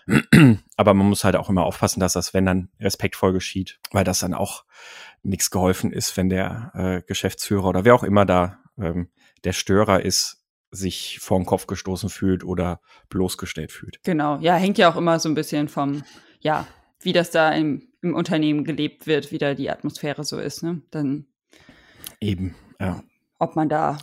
(clears throat) Aber man muss halt auch immer aufpassen, dass das, wenn dann respektvoll geschieht, weil das dann auch nichts geholfen ist, wenn der äh, Geschäftsführer oder wer auch immer da ähm, der Störer ist, sich vor den Kopf gestoßen fühlt oder bloßgestellt fühlt. Genau, ja, hängt ja auch immer so ein bisschen vom, ja, wie das da im, im Unternehmen gelebt wird, wie da die Atmosphäre so ist, ne? Dann Eben, ja. ob man da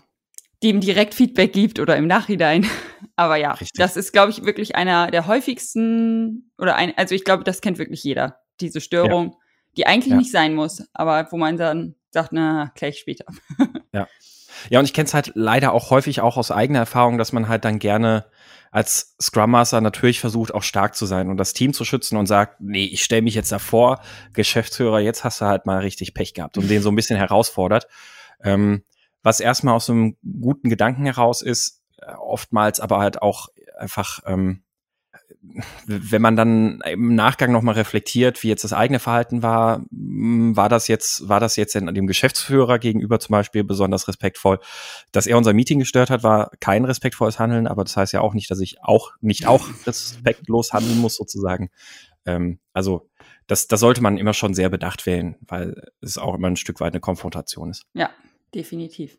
dem direkt Feedback gibt oder im Nachhinein. (laughs) Aber ja, Richtig. das ist, glaube ich, wirklich einer der häufigsten oder ein, also ich glaube, das kennt wirklich jeder, diese Störung, die eigentlich Ja. nicht sein muss, aber wo man dann sagt, na, gleich später. (laughs) Ja, und ich kenne es halt leider auch häufig auch aus eigener Erfahrung, dass man halt dann gerne als Scrum Master natürlich versucht, auch stark zu sein und das Team zu schützen und sagt, nee, ich stelle mich jetzt davor, Geschäftsführer, jetzt hast du halt mal richtig Pech gehabt und den so ein bisschen herausfordert. Ähm, was erstmal aus so einem guten Gedanken heraus ist, oftmals aber halt auch einfach, ähm, wenn man dann im Nachgang nochmal reflektiert, wie jetzt das eigene Verhalten war, mh, war das jetzt, war das jetzt dem Geschäftsführer gegenüber zum Beispiel besonders respektvoll. Dass er unser Meeting gestört hat, war kein respektvolles Handeln, aber das heißt ja auch nicht, dass ich auch nicht auch (laughs) respektlos handeln muss, sozusagen. Ähm, also das, das sollte man immer schon sehr bedacht wählen, weil es auch immer ein Stück weit eine Konfrontation ist. Ja, definitiv.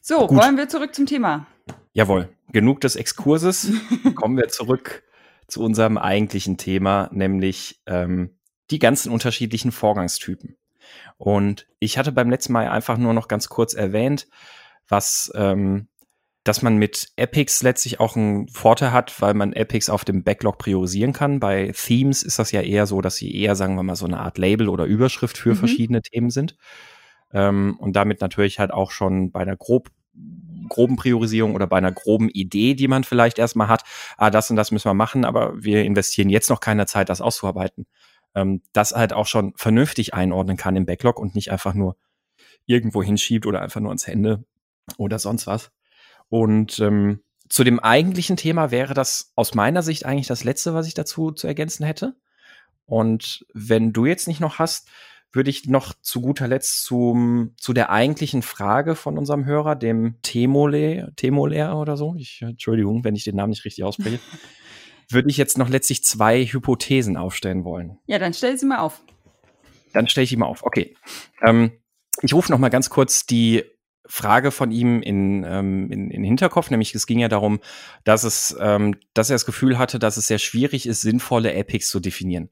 So, Gut. wollen wir zurück zum Thema. Jawohl, genug des Exkurses. (laughs) Kommen wir zurück zu unserem eigentlichen Thema, nämlich ähm, die ganzen unterschiedlichen Vorgangstypen. Und ich hatte beim letzten Mal einfach nur noch ganz kurz erwähnt, was, ähm, dass man mit Epics letztlich auch einen Vorteil hat, weil man Epics auf dem Backlog priorisieren kann. Bei Themes ist das ja eher so, dass sie eher, sagen wir mal, so eine Art Label oder Überschrift für Mhm. verschiedene Themen sind. Ähm, und damit natürlich halt auch schon bei einer grob groben Priorisierung oder bei einer groben Idee, die man vielleicht erstmal hat, ah, das und das müssen wir machen, aber wir investieren jetzt noch keine Zeit, das auszuarbeiten. Ähm, das halt auch schon vernünftig einordnen kann im Backlog und nicht einfach nur irgendwo hinschiebt oder einfach nur ins Hände oder sonst was. Und ähm, zu dem eigentlichen Thema wäre das aus meiner Sicht eigentlich das Letzte, was ich dazu zu ergänzen hätte. Und wenn du jetzt nicht noch hast, würde ich noch zu guter Letzt zum, zu der eigentlichen Frage von unserem Hörer, dem Temole, Temoler oder so, ich, Entschuldigung, wenn ich den Namen nicht richtig ausspreche, (laughs) würde ich jetzt noch letztlich zwei Hypothesen aufstellen wollen. Ja, dann stell sie mal auf. Dann stelle ich die mal auf. Okay. Ähm, ich rufe noch mal ganz kurz die Frage von ihm in, ähm, in, in Hinterkopf, nämlich es ging ja darum, dass es, ähm, dass er das Gefühl hatte, dass es sehr schwierig ist, sinnvolle Epics zu definieren.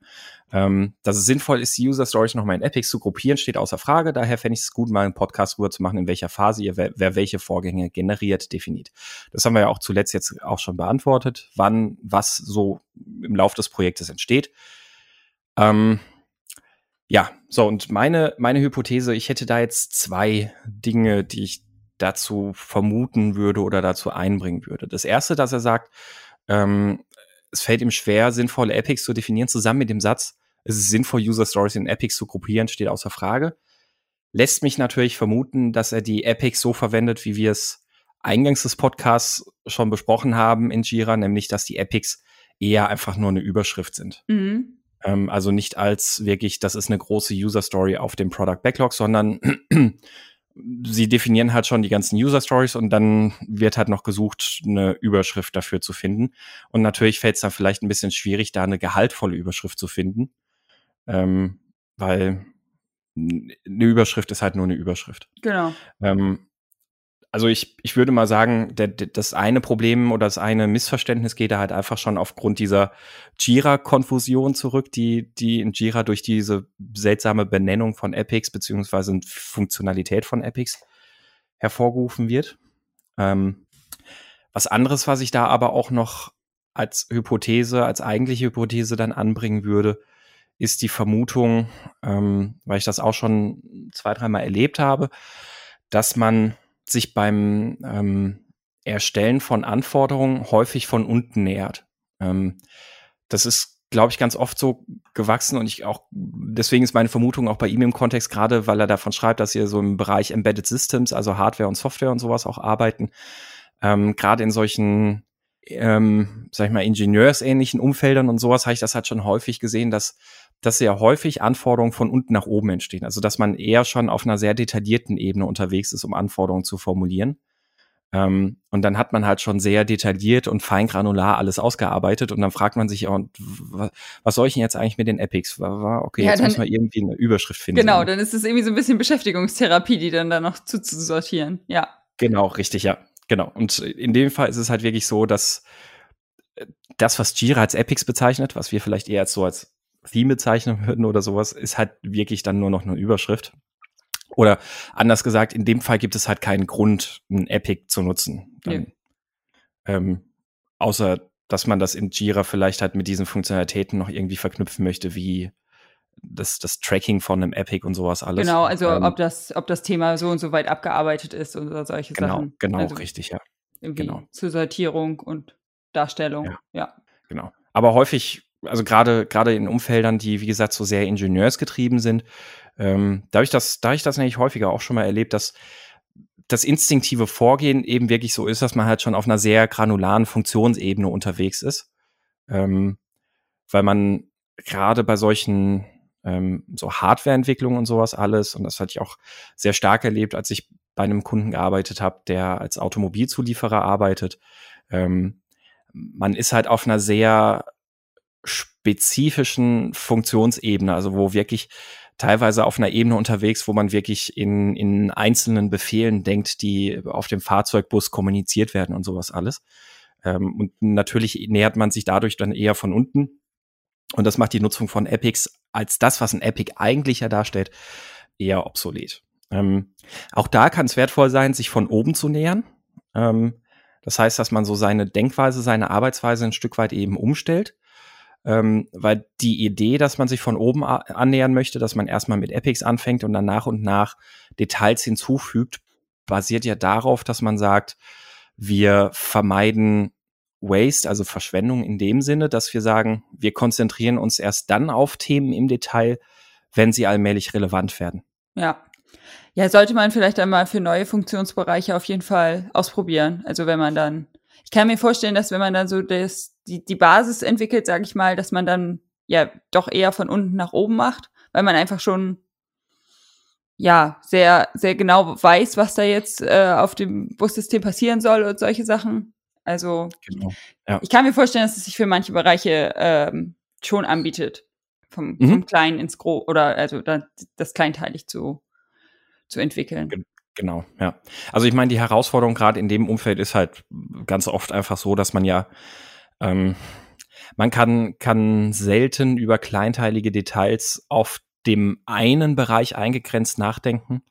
Ähm, dass es sinnvoll ist, die User Stories nochmal in Epics zu gruppieren, steht außer Frage. Daher fände ich es gut, mal einen Podcast rüber zu machen, in welcher Phase ihr wer, wer welche Vorgänge generiert, definiert. Das haben wir ja auch zuletzt jetzt auch schon beantwortet, wann was so im Lauf des Projektes entsteht. Ähm, ja, so und meine, meine Hypothese, ich hätte da jetzt zwei Dinge, die ich dazu vermuten würde oder dazu einbringen würde. Das erste, dass er sagt, ähm, es fällt ihm schwer, sinnvolle Epics zu definieren, zusammen mit dem Satz, es ist sinnvoll, User Stories in Epics zu gruppieren, steht außer Frage. Lässt mich natürlich vermuten, dass er die Epics so verwendet, wie wir es eingangs des Podcasts schon besprochen haben in Jira, nämlich, dass die Epics eher einfach nur eine Überschrift sind. Mhm. Ähm, also nicht als wirklich, das ist eine große User Story auf dem Product Backlog, sondern (clears throat) sie definieren halt schon die ganzen User Stories und dann wird halt noch gesucht, eine Überschrift dafür zu finden. Und natürlich fällt es dann vielleicht ein bisschen schwierig, da eine gehaltvolle Überschrift zu finden, ähm, weil eine Überschrift ist halt nur eine Überschrift. Genau. Ähm, also ich, ich würde mal sagen, der, der, das eine Problem oder das eine Missverständnis geht da halt einfach schon aufgrund dieser Jira-Konfusion zurück, die, die in Jira durch diese seltsame Benennung von Epics beziehungsweise Funktionalität von Epics hervorgerufen wird. Ähm, was anderes, was ich da aber auch noch als Hypothese, als eigentliche Hypothese dann anbringen würde, ist die Vermutung, ähm, weil ich das auch schon zwei, dreimal erlebt habe, dass man sich beim ähm, Erstellen von Anforderungen häufig von unten nähert. Ähm, das ist, glaube ich, ganz oft so gewachsen und ich auch, deswegen ist meine Vermutung auch bei ihm im Kontext, gerade weil er davon schreibt, dass ihr so im Bereich Embedded Systems, also Hardware und Software und sowas auch arbeiten, ähm, gerade in solchen, ähm, sag ich mal, ingenieursähnlichen Umfeldern und sowas habe ich das halt schon häufig gesehen, dass dass ja häufig Anforderungen von unten nach oben entstehen. Also dass man eher schon auf einer sehr detaillierten Ebene unterwegs ist, um Anforderungen zu formulieren. Ähm, und dann hat man halt schon sehr detailliert und feingranular alles ausgearbeitet und dann fragt man sich, ja, und was soll ich denn jetzt eigentlich mit den Epics? Okay, Ja, jetzt müssen wir irgendwie eine Überschrift finden. Genau, dann ist es irgendwie so ein bisschen Beschäftigungstherapie, die dann da noch zuzusortieren. Ja. Genau, richtig, ja. Genau. Und in dem Fall ist es halt wirklich so, dass äh, das, was Jira als Epics bezeichnet, was wir vielleicht eher als so als Theme bezeichnen würden oder sowas, ist halt wirklich dann nur noch eine Überschrift. Oder anders gesagt, in dem Fall gibt es halt keinen Grund, ein Epic zu nutzen. Dann, ähm, außer, dass man das in Jira vielleicht halt mit diesen Funktionalitäten noch irgendwie verknüpfen möchte, wie das, das Tracking von einem Epic und sowas alles. Genau, also Ähm, ob das, ob das Thema so und so weit abgearbeitet ist oder solche Genau, Sachen. genau, also richtig, ja. irgendwie genau. zur Sortierung und Darstellung. Ja. ja. Genau. Aber häufig, also gerade gerade in Umfeldern, die wie gesagt so sehr ingenieursgetrieben sind, ähm, da habe ich das, da habe ich das nämlich häufiger auch schon mal erlebt, dass das instinktive Vorgehen eben wirklich so ist, dass man halt schon auf einer sehr granularen Funktionsebene unterwegs ist, ähm, weil man gerade bei solchen ähm, so Hardwareentwicklungen und sowas alles und das hatte ich auch sehr stark erlebt, als ich bei einem Kunden gearbeitet habe, der als Automobilzulieferer arbeitet. Ähm, man ist halt auf einer sehr spezifischen Funktionsebene, also wo wirklich teilweise auf einer Ebene unterwegs, wo man wirklich in, in einzelnen Befehlen denkt, die auf dem Fahrzeugbus kommuniziert werden und sowas alles. Ähm, und natürlich nähert man sich dadurch dann eher von unten. Und das macht die Nutzung von Epics als das, was ein Epic eigentlich ja darstellt, eher obsolet. Ähm, auch da kann es wertvoll sein, sich von oben zu nähern. Ähm, das heißt, dass man so seine Denkweise, seine Arbeitsweise ein Stück weit eben umstellt. Ähm, weil die Idee, dass man sich von oben annähern möchte, dass man erstmal mit Epics anfängt und dann nach und nach Details hinzufügt, basiert ja darauf, dass man sagt, wir vermeiden Waste, also Verschwendung in dem Sinne, dass wir sagen, wir konzentrieren uns erst dann auf Themen im Detail, wenn sie allmählich relevant werden. Ja. Ja, sollte man vielleicht einmal für neue Funktionsbereiche auf jeden Fall ausprobieren. Also wenn man dann, ich kann mir vorstellen, dass wenn man dann so das, die, die Basis entwickelt, sage ich mal, dass man dann ja doch eher von unten nach oben macht, weil man einfach schon ja sehr, sehr genau weiß, was da jetzt äh, auf dem Bussystem passieren soll und solche Sachen. Also Genau. ich kann mir vorstellen, dass es sich für manche Bereiche ähm, schon anbietet, vom, Mhm. vom Kleinen ins Gro oder also da, das kleinteilig zu, zu entwickeln. Gen- Genau, ja. Also ich meine, die Herausforderung gerade in dem Umfeld ist halt ganz oft einfach so, dass man ja, ähm, man kann, kann selten über kleinteilige Details auf dem einen Bereich eingegrenzt nachdenken,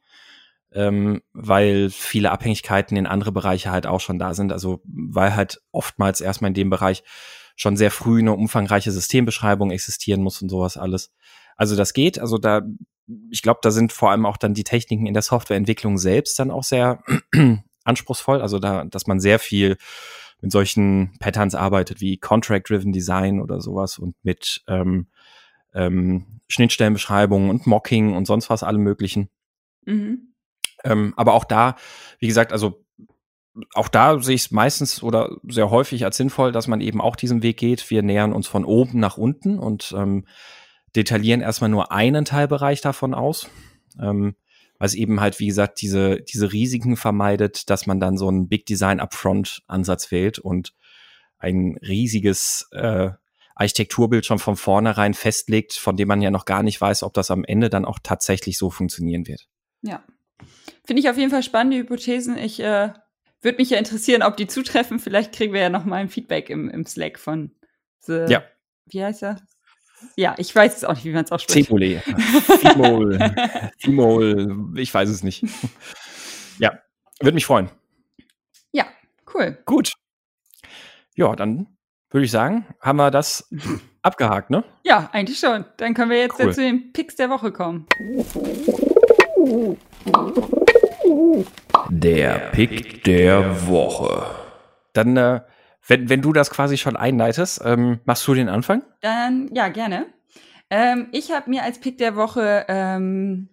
ähm, weil viele Abhängigkeiten in andere Bereiche halt auch schon da sind. Also weil halt oftmals erstmal in dem Bereich schon sehr früh eine umfangreiche Systembeschreibung existieren muss und sowas alles. Also das geht. Also da, ich glaube, da sind vor allem auch dann die Techniken in der Softwareentwicklung selbst dann auch sehr (clears throat) anspruchsvoll. Also da, dass man sehr viel mit solchen Patterns arbeitet wie Contract-Driven Design oder sowas und mit ähm, ähm, Schnittstellenbeschreibungen und Mocking und sonst was allem möglichen. Mhm. Ähm, aber auch da, wie gesagt, also auch da sehe ich es meistens oder sehr häufig als sinnvoll, dass man eben auch diesen Weg geht. Wir nähern uns von oben nach unten und ähm, detaillieren erstmal nur einen Teilbereich davon aus. Ähm, weil es eben halt, wie gesagt, diese, diese Risiken vermeidet, dass man dann so einen Big Design Upfront Ansatz wählt und ein riesiges äh, Architekturbild schon von vornherein festlegt, von dem man ja noch gar nicht weiß, ob das am Ende dann auch tatsächlich so funktionieren wird. Ja. Finde ich auf jeden Fall spannende Hypothesen. Ich äh, würde mich ja interessieren, ob die zutreffen. Vielleicht kriegen wir ja noch mal ein Feedback im, im Slack von The, Ja. Wie heißt er? Ja, ich weiß es auch nicht, wie man es ausspricht. Cemole. Cemol. Cemol. Ich weiß es nicht. Ja, würde mich freuen. Ja, cool. Gut. Ja, dann würde ich sagen, haben wir das abgehakt, ne? Ja, eigentlich schon. Dann können wir jetzt Cool. ja zu den Picks der Woche kommen. Der Pick der Woche. Dann, äh, wenn, wenn du das quasi schon einleitest, ähm, machst du den Anfang? Dann, ja, gerne. Ähm, ich habe mir als Pick der Woche, ähm,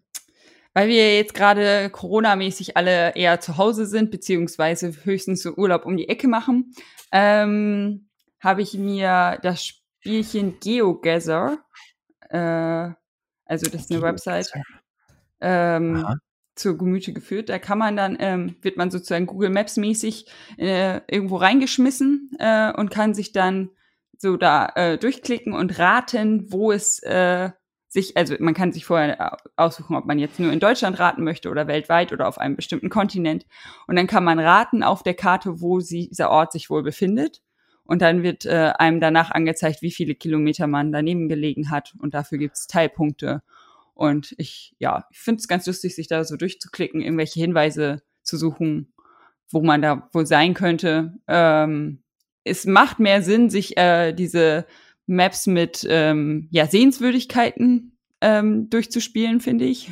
weil wir jetzt gerade Corona-mäßig alle eher zu Hause sind, beziehungsweise höchstens so Urlaub um die Ecke machen, ähm, habe ich mir das Spielchen GeoGather, äh, also das ist eine Website, ähm, Aha. Zu Gemüte geführt. Da kann man dann, ähm, wird man sozusagen Google Maps mäßig äh, irgendwo reingeschmissen äh, und kann sich dann so da äh, durchklicken und raten, wo es äh, sich, also man kann sich vorher aussuchen, ob man jetzt nur in Deutschland raten möchte oder weltweit oder auf einem bestimmten Kontinent. Und dann kann man raten auf der Karte, wo sie, dieser Ort sich wohl befindet. Und dann wird äh, einem danach angezeigt, wie viele Kilometer man daneben gelegen hat. Und dafür gibt's Teilpunkte. Und ich, ja, ich finde es ganz lustig, sich da so durchzuklicken, irgendwelche Hinweise zu suchen, wo man da wohl sein könnte. Ähm, es macht mehr Sinn, sich äh, diese Maps mit ähm, ja, Sehenswürdigkeiten ähm, durchzuspielen, finde ich.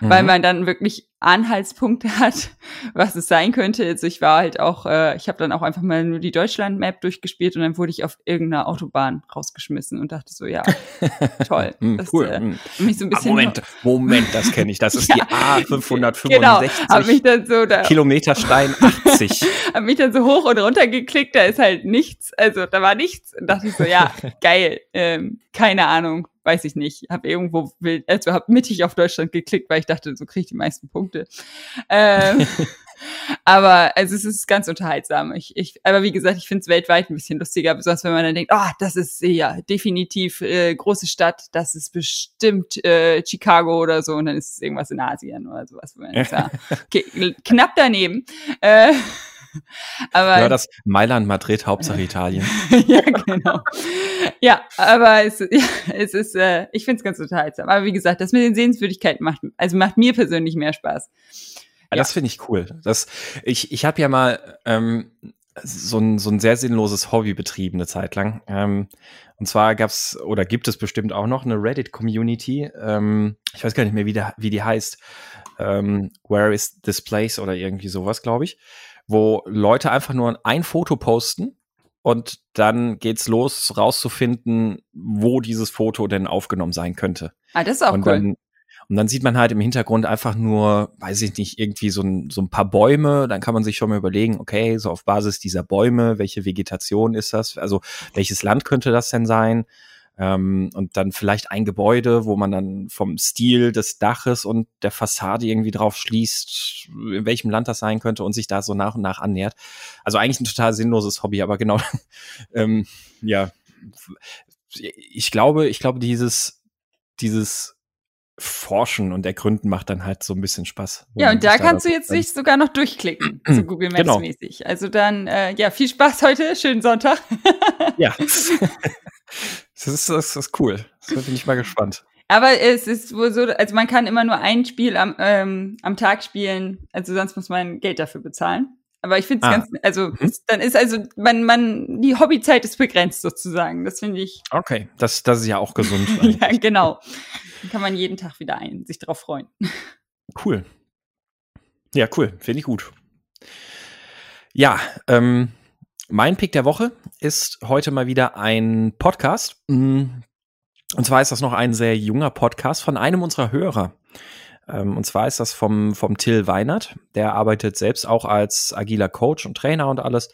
Mhm. Weil man dann wirklich Anhaltspunkte (laughs) hat, was es sein könnte. Also ich war halt auch, äh, ich habe dann auch einfach mal nur die Deutschland-Map durchgespielt und dann wurde ich auf irgendeiner Autobahn rausgeschmissen und dachte so, ja, (laughs) toll. Hm, das, cool. Äh, Hm. mich so ein Ah, bisschen Moment, Moment, das kenne ich. Das (laughs) ist Ja. die A565 genau, habe mich dann so da Kilometerstein 80. hab mich dann so hoch und runter geklickt, da ist halt nichts, also da war nichts und dachte ich so, ja, geil, ähm, keine Ahnung, weiß ich nicht, habe irgendwo, wild, also habe mittig auf Deutschland geklickt, weil ich dachte, so kriege ich die meisten Punkte. Ähm, (laughs) aber also es ist ganz unterhaltsam. Ich, ich, aber wie gesagt, ich finde es weltweit ein bisschen lustiger, besonders wenn man dann denkt, ah, das ist ja definitiv äh, große Stadt, das ist bestimmt äh, Chicago oder so und dann ist es irgendwas in Asien oder sowas. Ja, (laughs) okay, knapp daneben. Äh, (laughs) aber Ja, das Mailand, Madrid, Hauptsache Italien. (laughs) ja, genau. Ja, aber es, (laughs) ja, es ist, äh, ich finde es ganz unterhaltsam. Aber wie gesagt, das mit den Sehenswürdigkeiten macht, also macht mir persönlich mehr Spaß. Ja, das finde ich cool. Das, ich ich habe ja mal ähm, so, ein, so ein sehr sinnloses Hobby betrieben eine Zeit lang. Ähm, und zwar gab's oder gibt es bestimmt auch noch eine Reddit-Community. Ähm, ich weiß gar nicht mehr, wie, der, wie die heißt. Ähm, Where is this place oder irgendwie sowas, glaube ich. Wo Leute einfach nur ein Foto posten und dann geht's los, rauszufinden, wo dieses Foto denn aufgenommen sein könnte. Ah, das ist auch und cool. Dann, und dann sieht man halt im Hintergrund einfach nur, weiß ich nicht, irgendwie so ein, so ein paar Bäume. Dann kann man sich schon mal überlegen, okay, so auf Basis dieser Bäume, welche Vegetation ist das? Also welches Land könnte das denn sein? Ähm, und dann vielleicht ein Gebäude, wo man dann vom Stil des Daches und der Fassade irgendwie drauf schließt, in welchem Land das sein könnte und sich da so nach und nach annähert. Also eigentlich ein total sinnloses Hobby, aber genau, (laughs) ähm, ja, ich glaube, ich glaube, dieses, dieses Forschen und Ergründen macht dann halt so ein bisschen Spaß. Ja, und da kannst du dann- jetzt dich sogar noch durchklicken, (clears throat) so Google Maps Genau. mäßig. Also dann, äh, ja, viel Spaß heute, schönen Sonntag. Ja. (laughs) (laughs) das, ist, das ist cool. Da bin ich mal gespannt. Aber es ist wohl so, also man kann immer nur ein Spiel am, ähm, am Tag spielen, also sonst muss man Geld dafür bezahlen. Aber ich finde es Ah. ganz, also Mhm. es- dann ist also man, man, die Hobbyzeit ist begrenzt sozusagen. Das finde ich, Okay, das, das ist ja auch gesund. (laughs) ja, genau. Dann kann man jeden Tag wieder ein, sich darauf freuen. Cool. Ja, cool. Finde ich gut. Ja, ähm, mein Pick der Woche ist heute mal wieder ein Podcast. Mm, Und zwar ist das noch ein sehr junger Podcast von einem unserer Hörer. Ähm, und zwar ist das vom, vom Till Weinert. Der arbeitet selbst auch als agiler Coach und Trainer und alles.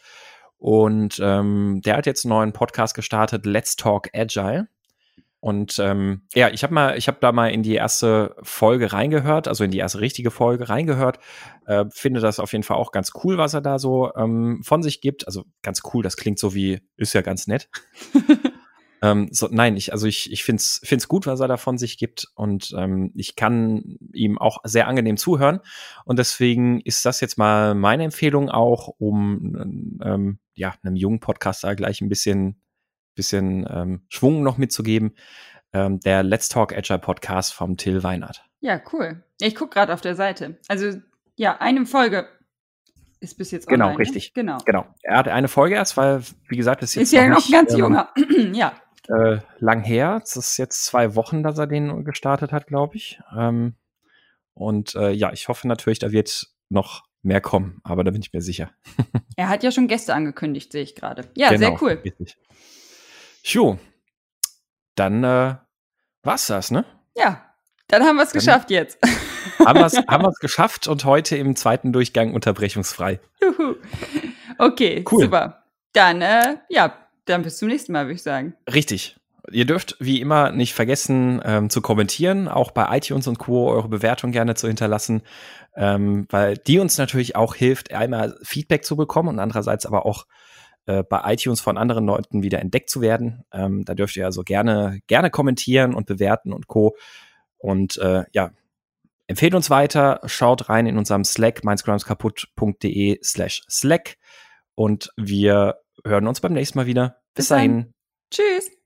Und ähm, der hat jetzt einen neuen Podcast gestartet, Let's Talk Agile. Und ähm, ja, ich habe mal, ich habe da mal in die erste Folge reingehört, also in die erste richtige Folge reingehört. Äh, finde das auf jeden Fall auch ganz cool, was er da so ähm, von sich gibt. Also ganz cool, das klingt so wie, ist ja ganz nett. (laughs) ähm, so, nein, ich, also ich, ich finde es find's gut, was er da von sich gibt. Und ähm, ich kann ihm auch sehr angenehm zuhören. Und deswegen ist das jetzt mal meine Empfehlung auch, um ähm, ja, einem jungen Podcaster gleich ein bisschen bisschen ähm, Schwung noch mitzugeben. Ähm, der Let's Talk Agile Podcast vom Till Weinert. Ja, cool. Ich gucke gerade auf der Seite. Also, ja, eine Folge ist bis jetzt Genau, online. ne? richtig. Genau. Genau. Er hat eine Folge erst, weil, wie gesagt, ist jetzt Ist ja noch nicht, ganz ähm, junger. (clears throat) ja. Äh, lang her. Es ist jetzt zwei Wochen, dass er den gestartet hat, glaube ich. Ähm, und äh, ja, ich hoffe natürlich, da wird noch mehr kommen, aber da bin ich mir sicher. (laughs) Er hat ja schon Gäste angekündigt, sehe ich gerade. Ja, Genau, sehr cool. Richtig. Jo, dann äh, war's das, ne? Ja, dann haben wir es geschafft jetzt. (laughs) haben wir es (laughs) geschafft und heute im zweiten Durchgang unterbrechungsfrei. Juhu. okay, Cool. super. Dann, äh, ja, dann bis zum nächsten Mal, würde ich sagen. Richtig. Ihr dürft wie immer nicht vergessen ähm, zu kommentieren, auch bei iTunes und Co. eure Bewertung gerne zu hinterlassen, ähm, weil die uns natürlich auch hilft, einmal Feedback zu bekommen und andererseits aber auch äh, bei iTunes von anderen Leuten wieder entdeckt zu werden. Ähm, da dürft ihr also gerne, gerne kommentieren und bewerten und Co. Und äh, ja, empfehlt uns weiter, schaut rein in unserem Slack, meinscrimskaputt.de slash Slack. Und wir hören uns beim nächsten Mal wieder. Bis, Bis dann. dahin. Tschüss.